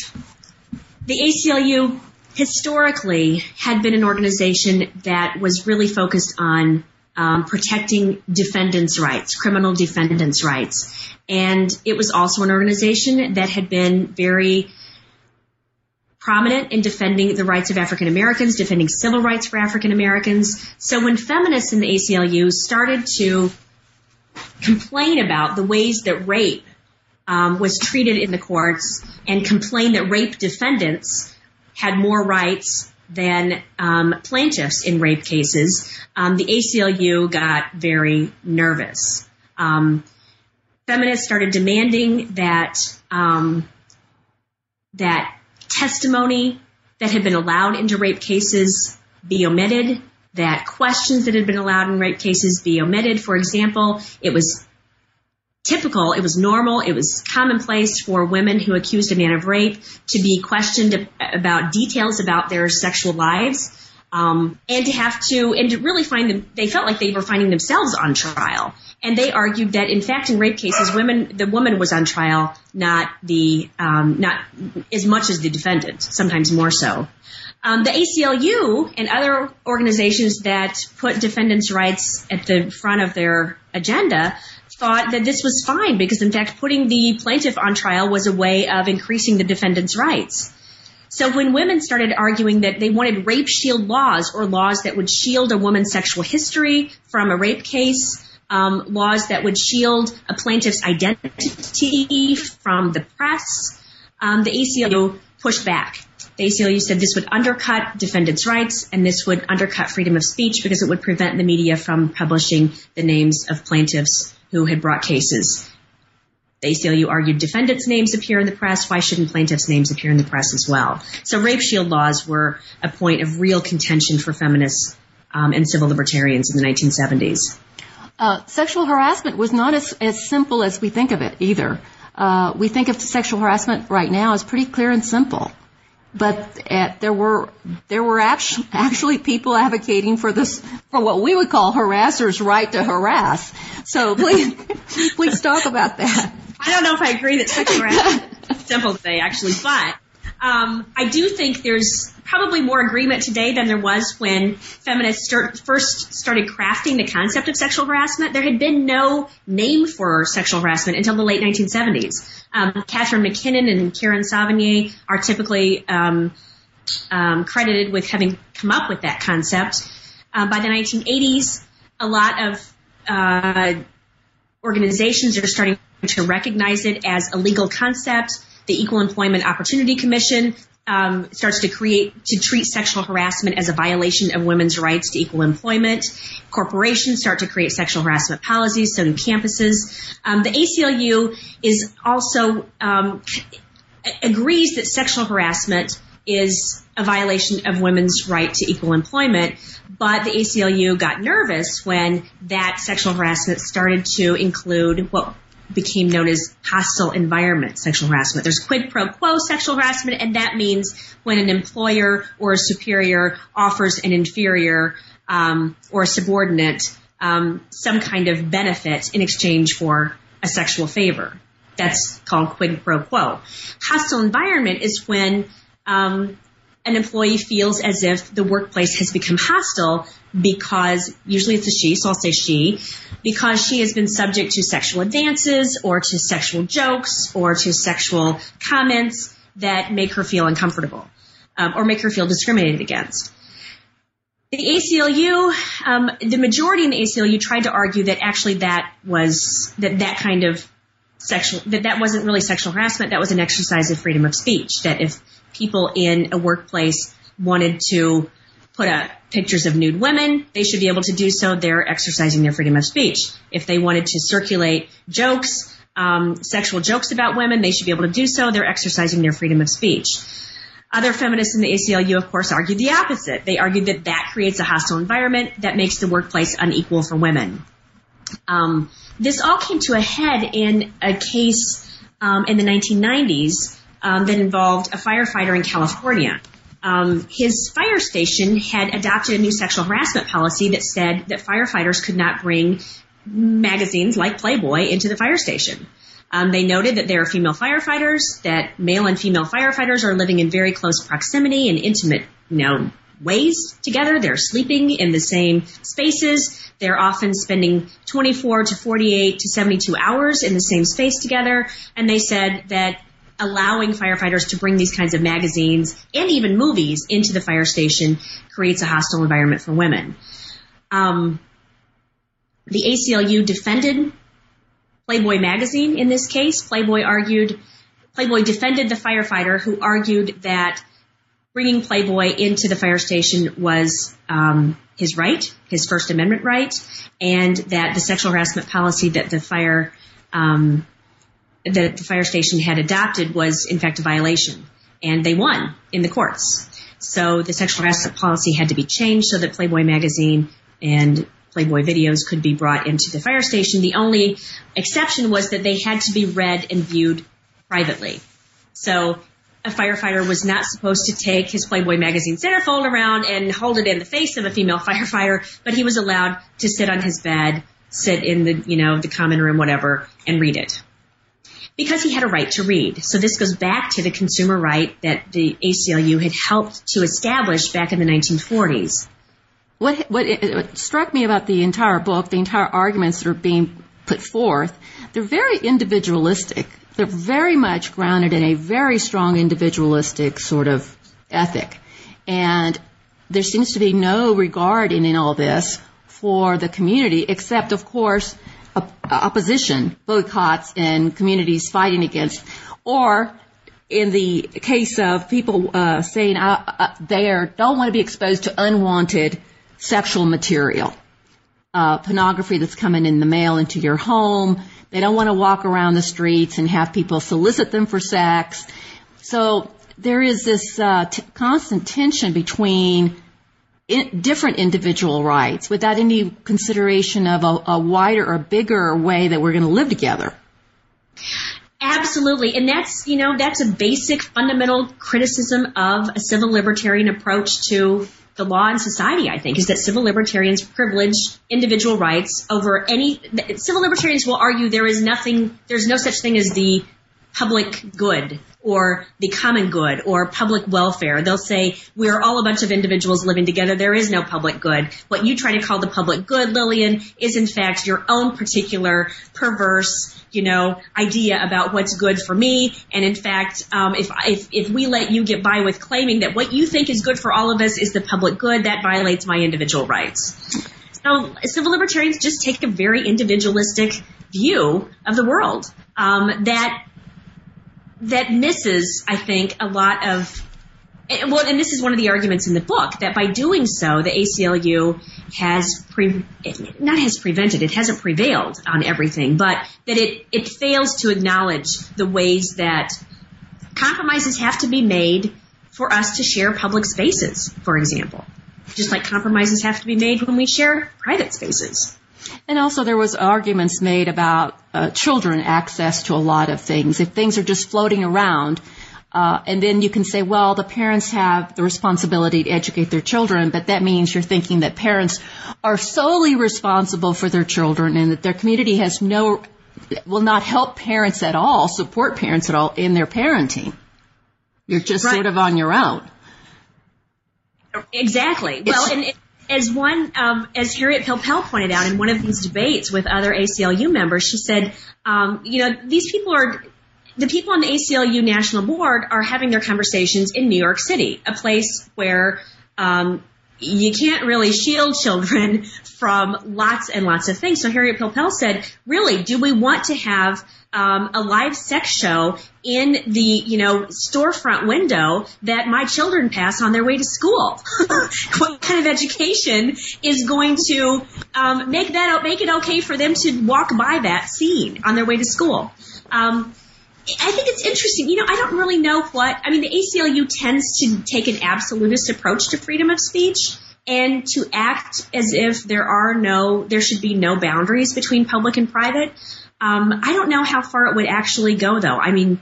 The ACLU historically had been an organization that was really focused on um, protecting defendants' rights, criminal defendants' rights. And it was also an organization that had been very prominent in defending the rights of African Americans, defending civil rights for African Americans. So when feminists in the ACLU started to complain about the ways that rape um, was treated in the courts and complain that rape defendants had more rights than um, plaintiffs in rape cases, um, the ACLU got very nervous. Um, feminists started demanding that um, that testimony that had been allowed into rape cases be omitted, that questions that had been allowed in rape cases be omitted. For example, it was typical, it was normal, it was commonplace for women who accused a man of rape to be questioned about details about their sexual lives. Um, and to have to, and to really find them, they felt like they were finding themselves on trial. And they argued that, in fact, in rape cases, women, the woman was on trial, not the, um, not as much as the defendant, sometimes more so. Um, the ACLU and other organizations that put defendants' rights at the front of their agenda thought that this was fine because, in fact, putting the plaintiff on trial was a way of increasing the defendant's rights. So when women started arguing that they wanted rape shield laws or laws that would shield a woman's sexual history from a rape case, um, laws that would shield a plaintiff's identity from the press, um, the ACLU pushed back. The ACLU said this would undercut defendants' rights and this would undercut freedom of speech because it would prevent the media from publishing the names of plaintiffs who had brought cases. The ACLU argued defendants' names appear in the press. Why shouldn't plaintiffs' names appear in the press as well? So rape shield laws were a point of real contention for feminists um, and civil libertarians in the 1970s. Uh, sexual harassment was not as, as simple as we think of it either. Uh, we think of sexual harassment right now as pretty clear and simple but uh, there were there were actually, actually people advocating for this for what we would call harassers' right to harass. So please please talk about that. I don't know if I agree that sexual harassment is simple today, actually, but um, I do think there's probably more agreement today than there was when feminists start, first started crafting the concept of sexual harassment. There had been no name for sexual harassment until the late 1970s. Um, Catharine MacKinnon and Karen Sauvigné are typically um, um, credited with having come up with that concept. Uh, by the 1980s, a lot of uh, organizations are starting to recognize it as a legal concept. The Equal Employment Opportunity Commission um, starts to create to treat sexual harassment as a violation of women's rights to equal employment. Corporations start to create sexual harassment policies, so do campuses. Um, the ACLU is also um, agrees that sexual harassment is a violation of women's right to equal employment, but the ACLU got nervous when that sexual harassment started to include what became known as hostile environment sexual harassment. There's quid pro quo sexual harassment, and that means when an employer or a superior offers an inferior um, or a subordinate um, some kind of benefit in exchange for a sexual favor. That's called quid pro quo. Hostile environment is when um, an employee feels as if the workplace has become hostile because usually it's a she, so I'll say she, because she has been subject to sexual advances or to sexual jokes or to sexual comments that make her feel uncomfortable um, or make her feel discriminated against. The ACLU, um, the majority in the ACLU tried to argue that actually that was that that kind of sexual that that wasn't really sexual harassment. That was an exercise of freedom of speech. That if people in a workplace wanted to put up pictures of nude women, they should be able to do so. They're exercising their freedom of speech. If they wanted to circulate jokes, um, sexual jokes about women, they should be able to do so. They're exercising their freedom of speech. Other feminists in the ACLU, of course, argued the opposite. They argued that that creates a hostile environment that makes the workplace unequal for women. Um, this all came to a head in a case um, in the 1990s um, that involved a firefighter in California. Um, his fire station had adopted a new sexual harassment policy that said that firefighters could not bring magazines like Playboy into the fire station. Um, they noted that there are female firefighters, that male and female firefighters are living in very close proximity and intimate, you know, ways together. They're sleeping in the same spaces. They're often spending 24 to 48 to 72 hours in the same space together. And they said that allowing firefighters to bring these kinds of magazines and even movies into the fire station creates a hostile environment for women. Um, the ACLU defended Playboy magazine in this case. Playboy argued, Playboy defended the firefighter who argued that bringing Playboy into the fire station was um, his right, his First Amendment right, and that the sexual harassment policy that the fire um, that the fire station had adopted was in fact a violation, and they won in the courts. So the sexual harassment policy had to be changed so that Playboy magazine and Playboy videos could be brought into the fire station. The only exception was that they had to be read and viewed privately. So a firefighter was not supposed to take his Playboy magazine centerfold around and hold it in the face of a female firefighter, but he was allowed to sit on his bed, sit in the, you know, the common room, whatever, and read it. Because he had a right to read. So this goes back to the consumer right that the ACLU had helped to establish back in the 1940s. What, what, what struck me about the entire book, the entire arguments that are being put forth, they're very individualistic they're very much grounded in a very strong individualistic sort of ethic. And there seems to be no regard in, in all this for the community, except, of course, opposition, boycotts, and communities fighting against, or in the case of people uh, saying uh, uh, they don't want to be exposed to unwanted sexual material, uh, pornography that's coming in the mail into your home, they don't want to walk around the streets and have people solicit them for sex. So there is this uh, t- constant tension between different individual rights without any consideration of a, a wider or bigger way that we're going to live together. Absolutely. And that's, you know, that's a basic fundamental criticism of a civil libertarian approach to the law and society, I think, is that civil libertarians privilege individual rights over any, civil libertarians will argue there is nothing, there's no such thing as the public good or the common good or public welfare. They'll say we're all a bunch of individuals living together. There is no public good. What you try to call the public good, Lilian, is in fact your own particular perverse, you know, idea about what's good for me. And in fact, um, if, if if we let you get by with claiming that what you think is good for all of us is the public good, that violates my individual rights. So civil libertarians just take a very individualistic view of the world um, that that misses, I think, a lot of well, and this is one of the arguments in the book that by doing so, the ACLU has pre- not has prevented, it hasn't prevailed on everything, but that it it fails to acknowledge the ways that compromises have to be made for us to share public spaces, for example, just like compromises have to be made when we share private spaces. And also there was arguments made about uh, children access to a lot of things. If things are just floating around, uh, and then you can say, well, the parents have the responsibility to educate their children, but that means you're thinking that parents are solely responsible for their children and that their community has no, will not help parents at all, support parents at all in their parenting. You're just right. sort of on your own. Exactly. It's, well, and it, as one, um, as Harriet Pilpel pointed out in one of these debates with other ACLU members, she said, um, you know, these people are, the people on the ACLU national board are having their conversations in New York City, a place where, um, you can't really shield children from lots and lots of things. So Harriet Pilpel said, really, do we want to have um, a live sex show in the you know storefront window that my children pass on their way to school? what kind of education is going to um, make that make it okay for them to walk by that scene on their way to school? Um, I think it's interesting. You know, I don't really know what, I mean, the ACLU tends to take an absolutist approach to freedom of speech and to act as if there are no, there should be no boundaries between public and private. Um, I don't know how far it would actually go though. I mean,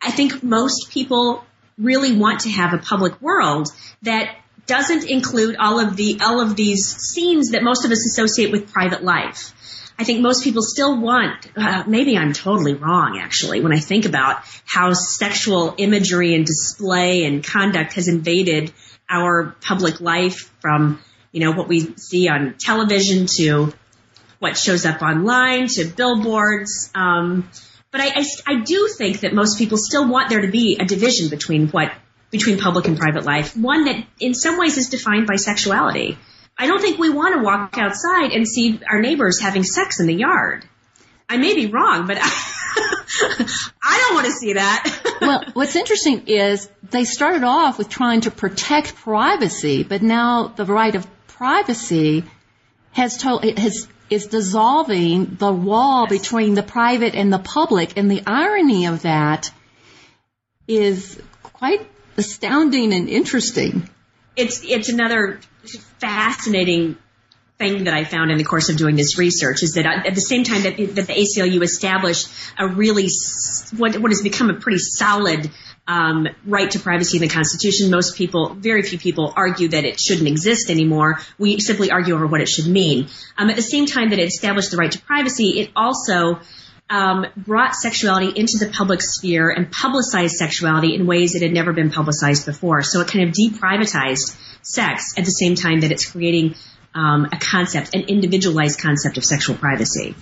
I think most people really want to have a public world that doesn't include all of the, all of these scenes that most of us associate with private life. I think most people still want, uh, maybe I'm totally wrong actually when I think about how sexual imagery and display and conduct has invaded our public life from, you know, what we see on television to what shows up online to billboards. Um, but I, I, I do think that most people still want there to be a division between what between public and private life, one that in some ways is defined by sexuality. I don't think we want to walk outside and see our neighbors having sex in the yard. I may be wrong, but I, I don't want to see that. well, what's interesting is they started off with trying to protect privacy, but now the right of privacy has told, has is dissolving the wall yes. between the private and the public, and the irony of that is quite astounding and interesting. It's it's another fascinating thing that I found in the course of doing this research is that at the same time that, that the ACLU established a really what what has become a pretty solid um, right to privacy in the Constitution. Most people, very few people, argue that it shouldn't exist anymore. We simply argue over what it should mean. Um, at the same time that it established the right to privacy, it also um, brought sexuality into the public sphere and publicized sexuality in ways that had never been publicized before. So it kind of deprivatized sex at the same time that it's creating um, a concept, an individualized concept of sexual privacy.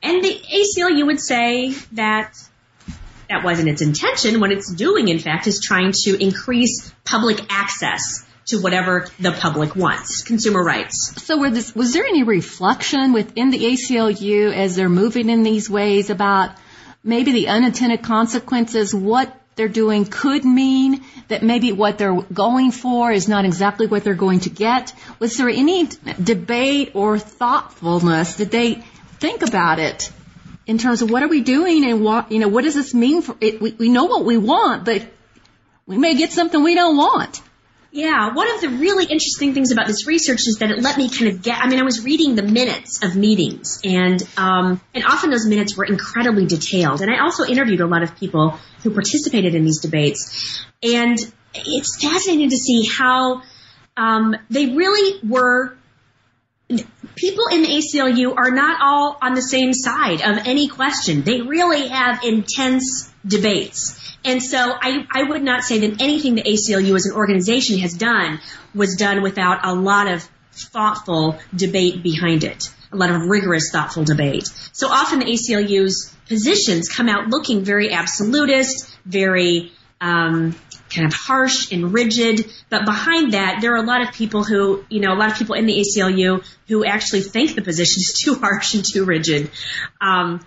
And the ACLU would say that that wasn't its intention. What it's doing, in fact, is trying to increase public access to whatever the public wants, consumer rights. So was, was there any reflection within the ACLU as they're moving in these ways about maybe the unintended consequences, what they're doing could mean that maybe what they're going for is not exactly what they're going to get? Was there any debate or thoughtfulness? Did they think about it in terms of what are we doing and what, you know, what does this mean for it? We, we know what we want, but we may get something we don't want. Yeah, one of the really interesting things about this research is that it let me kind of get. I mean, I was reading the minutes of meetings, and um, and often those minutes were incredibly detailed. And I also interviewed a lot of people who participated in these debates, and it's fascinating to see how um, they really were people in the ACLU are not all on the same side of any question. They really have intense debates. And so I, I would not say that anything the ACLU as an organization has done was done without a lot of thoughtful debate behind it, a lot of rigorous, thoughtful debate. So often the ACLU's positions come out looking very absolutist, very um, kind of harsh and rigid. But behind that, there are a lot of people who, you know, a lot of people in the ACLU who actually think the position is too harsh and too rigid. Um,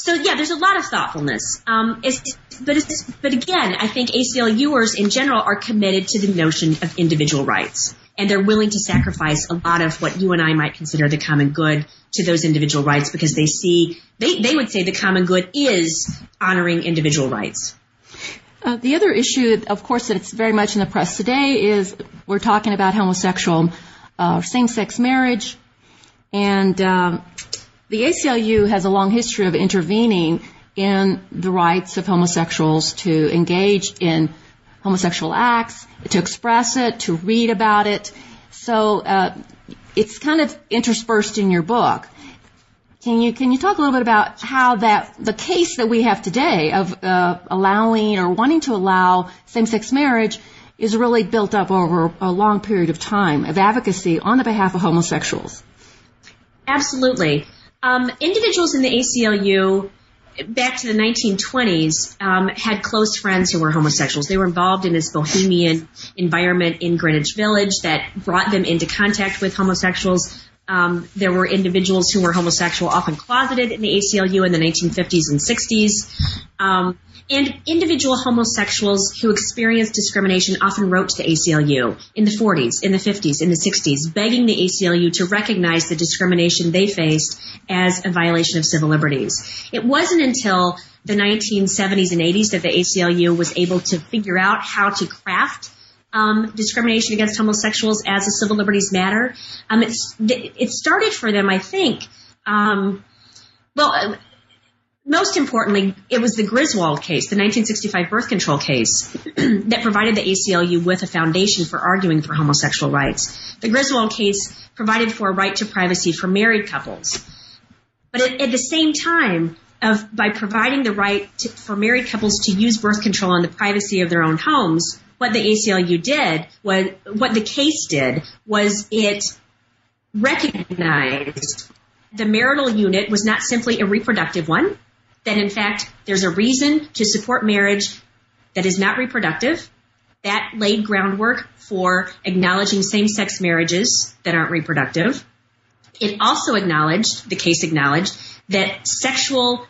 so yeah, there's a lot of thoughtfulness. Um, it's, but it's, but again, I think ACLUers in general are committed to the notion of individual rights, and they're willing to sacrifice a lot of what you and I might consider the common good to those individual rights because they see they they would say the common good is honoring individual rights. Uh, the other issue, of course, that's very much in the press today is we're talking about homosexual uh, same-sex marriage, and um, the ACLU has a long history of intervening in the rights of homosexuals to engage in homosexual acts, to express it, to read about it. So uh, it's kind of interspersed in your book. Can you can you talk a little bit about how that the case that we have today of uh, allowing or wanting to allow same-sex marriage is really built up over a long period of time of advocacy on the behalf of homosexuals? Absolutely. Um, individuals in the ACLU back to the 1920s um, had close friends who were homosexuals. They were involved in this bohemian environment in Greenwich Village that brought them into contact with homosexuals. Um, there were individuals who were homosexual, often closeted in the ACLU in the 1950s and 60s. Um, and individual homosexuals who experienced discrimination often wrote to the ACLU in the 40s, in the 50s, in the 60s, begging the ACLU to recognize the discrimination they faced as a violation of civil liberties. It wasn't until the 1970s and 80s that the ACLU was able to figure out how to craft um, discrimination against homosexuals as a civil liberties matter. Um, it started for them, I think. Um, well, most importantly, it was the Griswold case, the 1965 birth control case, that provided the ACLU with a foundation for arguing for homosexual rights. The Griswold case provided for a right to privacy for married couples. But at, at the same time, of by providing the right to, for married couples to use birth control in the privacy of their own homes, what the ACLU did was, what the case did was it recognized the marital unit was not simply a reproductive one, that in fact there's a reason to support marriage that is not reproductive. That laid groundwork for acknowledging same-sex marriages that aren't reproductive. It also acknowledged, the case acknowledged, that sexual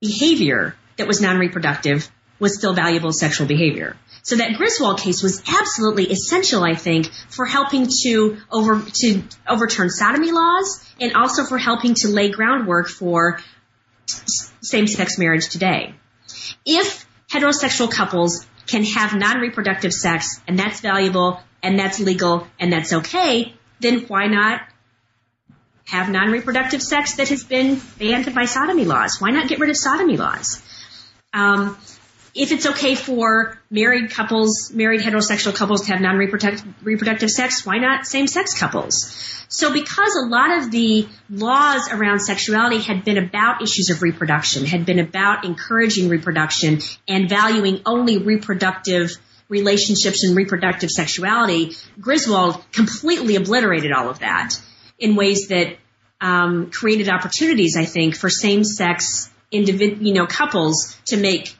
behavior that was non-reproductive was still valuable sexual behavior. So that Griswold case was absolutely essential, I think, for helping to over to overturn sodomy laws and also for helping to lay groundwork for same-sex marriage today. If heterosexual couples can have non-reproductive sex and that's valuable and that's legal and that's okay, then why not have non-reproductive sex that has been banned by sodomy laws? Why not get rid of sodomy laws? Um, if it's okay for married couples, married heterosexual couples to have non-reproductive sex, why not same-sex couples? So because a lot of the laws around sexuality had been about issues of reproduction, had been about encouraging reproduction and valuing only reproductive relationships and reproductive sexuality, Griswold completely obliterated all of that in ways that um, created opportunities, I think, for same-sex individ- you know, couples to make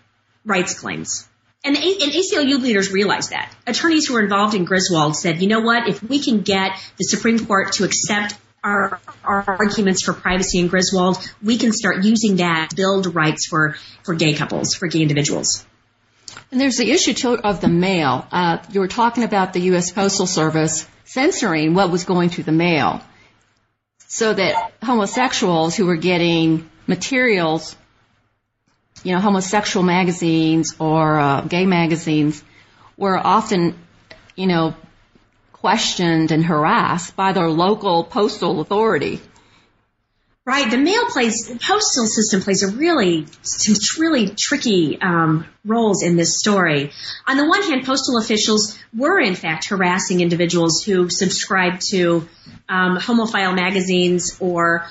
rights claims. And, the, and ACLU leaders realized that. Attorneys who were involved in Griswold said, you know what, if we can get the Supreme Court to accept our, our arguments for privacy in Griswold, we can start using that to build rights for, for gay couples, for gay individuals. And there's the issue too of the mail. Uh, you were talking about the U.S. Postal Service censoring what was going through the mail so that homosexuals who were getting materials you know, homosexual magazines or uh, gay magazines were often, you know, questioned and harassed by their local postal authority. Right. The mail plays, the postal system plays a really, really tricky um, roles in this story. On the one hand, postal officials were in fact harassing individuals who subscribed to um, homophile magazines or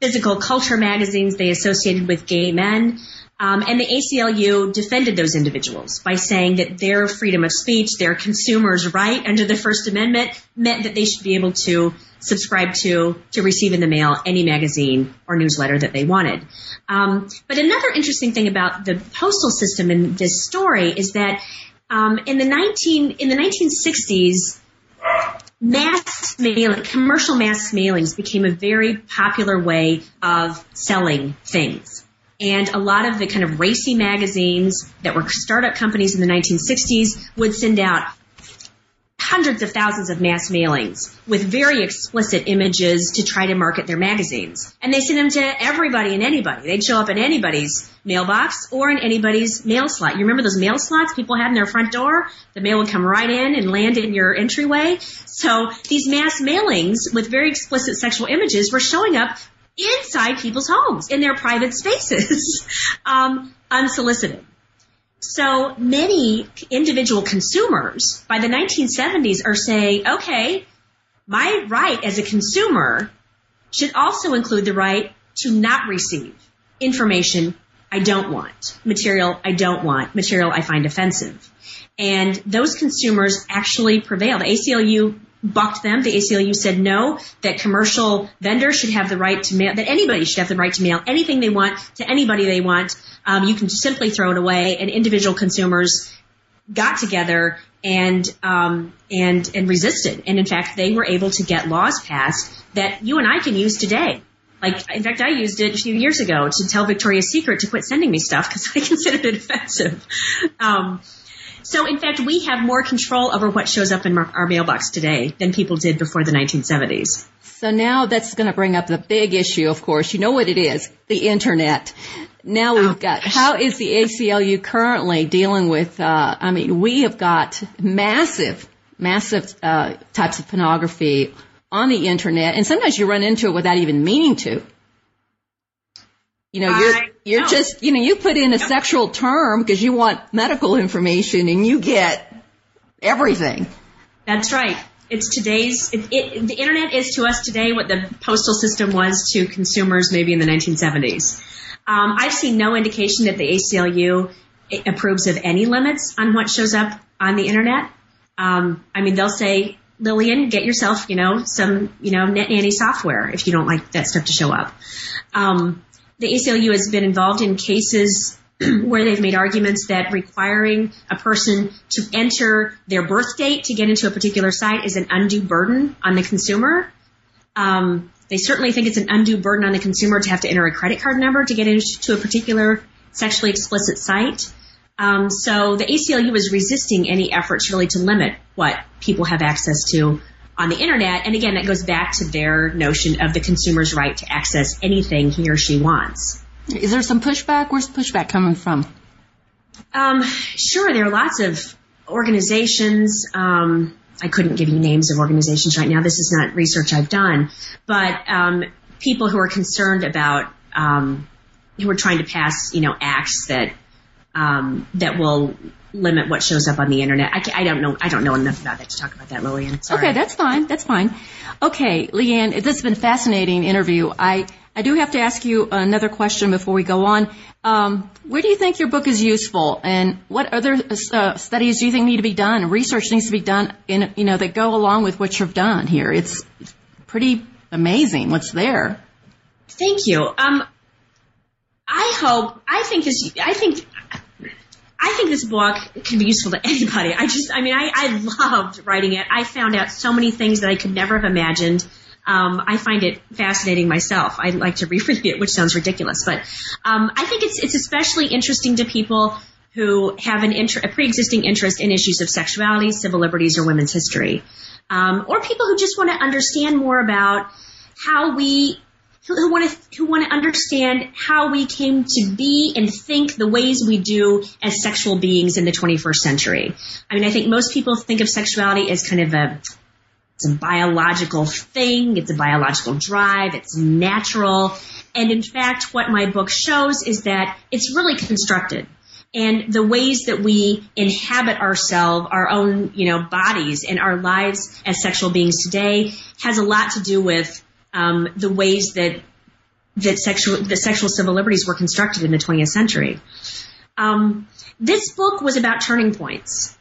physical culture magazines they associated with gay men. Um, and the ACLU defended those individuals by saying that their freedom of speech, their consumers' right under the First Amendment, meant that they should be able to subscribe to, to receive in the mail any magazine or newsletter that they wanted. Um, but another interesting thing about the postal system in this story is that um, in the 19 in the 1960s, mass mailing, commercial mass mailings became a very popular way of selling things. And a lot of the kind of racy magazines that were startup companies in the 1960s would send out hundreds of thousands of mass mailings with very explicit images to try to market their magazines. And they sent them to everybody and anybody. They'd show up in anybody's mailbox or in anybody's mail slot. You remember those mail slots people had in their front door? The mail would come right in and land in your entryway. So these mass mailings with very explicit sexual images were showing up inside people's homes, in their private spaces, um, unsolicited. So many individual consumers by the 1970s are saying, okay, my right as a consumer should also include the right to not receive information I don't want, material I don't want, material I find offensive. And those consumers actually prevailed. The ACLU bucked them. The ACLU said no, that commercial vendors should have the right to mail, that anybody should have the right to mail anything they want to anybody they want. Um, you can simply throw it away and individual consumers got together and um, and and resisted. And in fact, they were able to get laws passed that you and I can use today. Like, in fact, I used it a few years ago to tell Victoria's Secret to quit sending me stuff because I considered it offensive. Um, so in fact, we have more control over what shows up in our mailbox today than people did before the 1970s. So now that's going to bring up the big issue, of course. You know what it is, the internet. Now we've oh, got, how is the ACLU currently dealing with, uh, I mean, we have got massive, massive, uh, types of pornography on the internet, and sometimes you run into it without even meaning to. You know, you're, you're know. just, you know, you put in a yep. sexual term because you want medical information and you get everything. That's right. It's today's, it, it, the internet is to us today what the postal system was to consumers maybe in the 1970s. Um, I've seen no indication that the ACLU approves of any limits on what shows up on the internet. Um, I mean, they'll say, Lilian, get yourself, you know, some, you know, net nanny software if you don't like that stuff to show up. Um, the ACLU has been involved in cases where they've made arguments that requiring a person to enter their birth date to get into a particular site is an undue burden on the consumer. Um, They certainly think it's an undue burden on the consumer to have to enter a credit card number to get into a particular sexually explicit site. Um, so the ACLU is resisting any efforts really to limit what people have access to on the internet. And again, that goes back to their notion of the consumer's right to access anything he or she wants. Is there some pushback? Where's pushback coming from? Um, sure, there are lots of organizations. Um, I couldn't give you names of organizations right now. This is not research I've done, but um, people who are concerned about um, who are trying to pass, you know, acts that um, that will limit what shows up on the internet. I, I, don't know. I don't know enough about that to talk about that, Lilian. Sorry. Okay, that's fine. That's fine. Okay, Leigh Ann, this has been a fascinating interview. I I do have to ask you another question before we go on. Um, where do you think your book is useful, and what other uh, studies do you think need to be done? Research needs to be done, in you know, that go along with what you've done here. It's pretty amazing what's there. Thank you. Um, I hope. I think this. I think I think this book can be useful to anybody. I just, I mean, I, I loved writing it. I found out so many things that I could never have imagined. Um, I find it fascinating myself. I like to reread it, which sounds ridiculous, but um, I think it's it's especially interesting to people who have an inter- a pre-existing interest in issues of sexuality, civil liberties, or women's history, um, or people who just want to understand more about how we who want to who want to understand how we came to be and think the ways we do as sexual beings in the 21st century. I mean, I think most people think of sexuality as kind of a it's a biological thing, it's a biological drive, it's natural. And in fact, what my book shows is that it's really constructed. And the ways that we inhabit ourselves, our own, you know, bodies and our lives as sexual beings today has a lot to do with um, the ways that that sexual the sexual civil liberties were constructed in the 20th century. Um, this book was about turning points.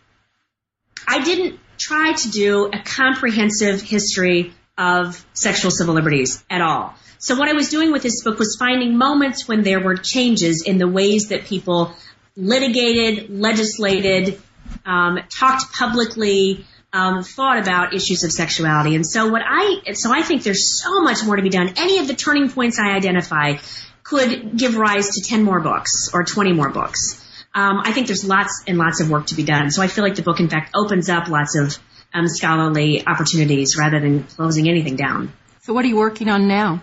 I didn't try to do a comprehensive history of sexual civil liberties at all. So what I was doing with this book was finding moments when there were changes in the ways that people litigated, legislated, um, talked publicly, um, thought about issues of sexuality. And so what I, so I think there's so much more to be done. Any of the turning points I identify could give rise to 10 more books or 20 more books. Um, I think there's lots and lots of work to be done. So I feel like the book, in fact, opens up lots of um, scholarly opportunities rather than closing anything down. So what are you working on now?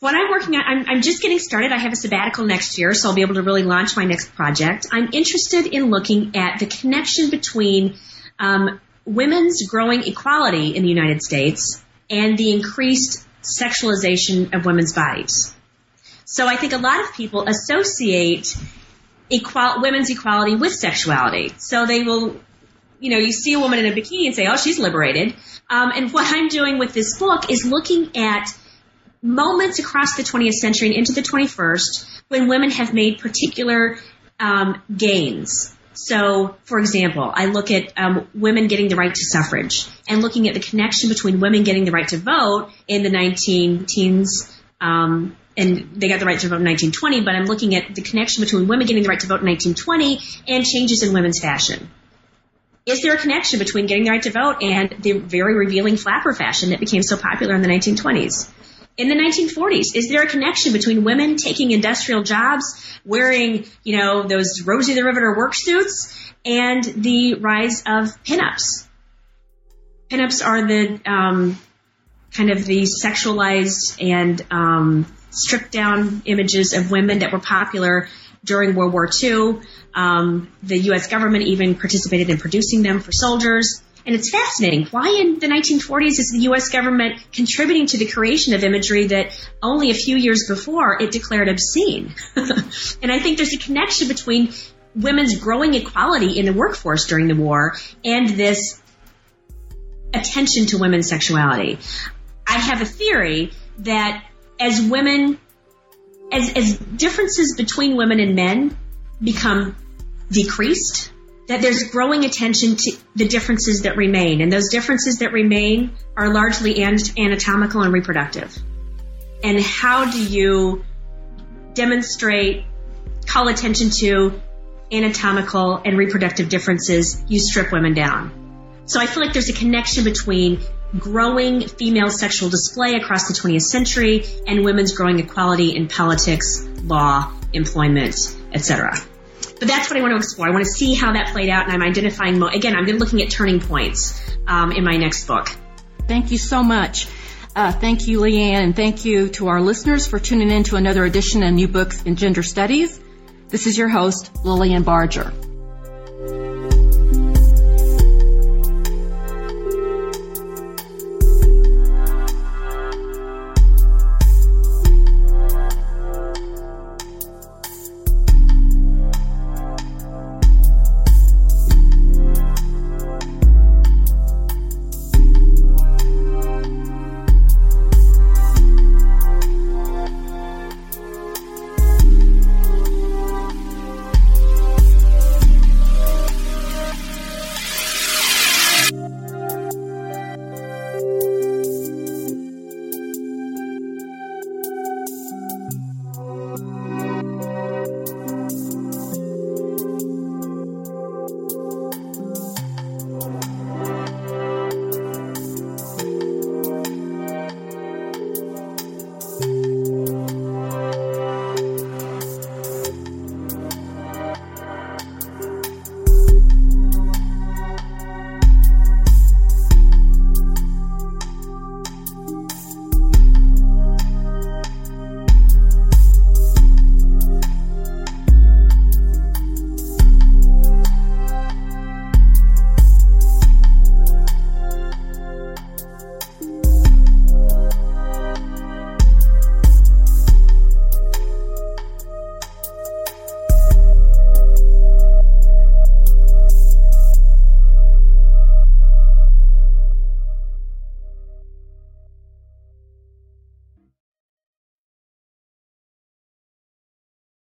What I'm working on, I'm, I'm, just getting started. I have a sabbatical next year, so I'll be able to really launch my next project. I'm interested in looking at the connection between um, women's growing equality in the United States and the increased sexualization of women's bodies. So I think a lot of people associate equal, women's equality with sexuality. So they will, you know, you see a woman in a bikini and say, oh, she's liberated. Um, and what I'm doing with this book is looking at moments across the 20th century and into the 21st when women have made particular um, gains so, for example, I look at um, women getting the right to suffrage and looking at the connection between women getting the right to vote in the 19 teens. Um, and they got the right to vote in 1920, but I'm looking at the connection between women getting the right to vote in 1920 and changes in women's fashion. Is there a connection between getting the right to vote and the very revealing flapper fashion that became so popular in the 1920s? In the 1940s? Is there a connection between women taking industrial jobs, wearing, you know, those Rosie the Riveter work suits, and the rise of pinups? Pinups are the um, kind of the sexualized and um, stripped down images of women that were popular during World War II. Um, the U.S. government even participated in producing them for soldiers. And it's fascinating. Why in the 1940s is the U.S. government contributing to the creation of imagery that only a few years before it declared obscene? and I think there's a connection between women's growing equality in the workforce during the war and this attention to women's sexuality. I have a theory that as women, as, as differences between women and men become decreased, that there's growing attention to the differences that remain. And those differences that remain are largely anatomical and reproductive. And how do you demonstrate, call attention to anatomical and reproductive differences? You strip women down. So I feel like there's a connection between growing female sexual display across the 20th century and women's growing equality in politics, law, employment, etc. But that's what I want to explore. I want to see how that played out, and I'm identifying. Mo- Again, I'm looking at turning points um, in my next book. Thank you so much. Uh, thank you, Leigh Ann, and thank you to our listeners for tuning in to another edition of New Books in Gender Studies. This is your host, Lilian Barger.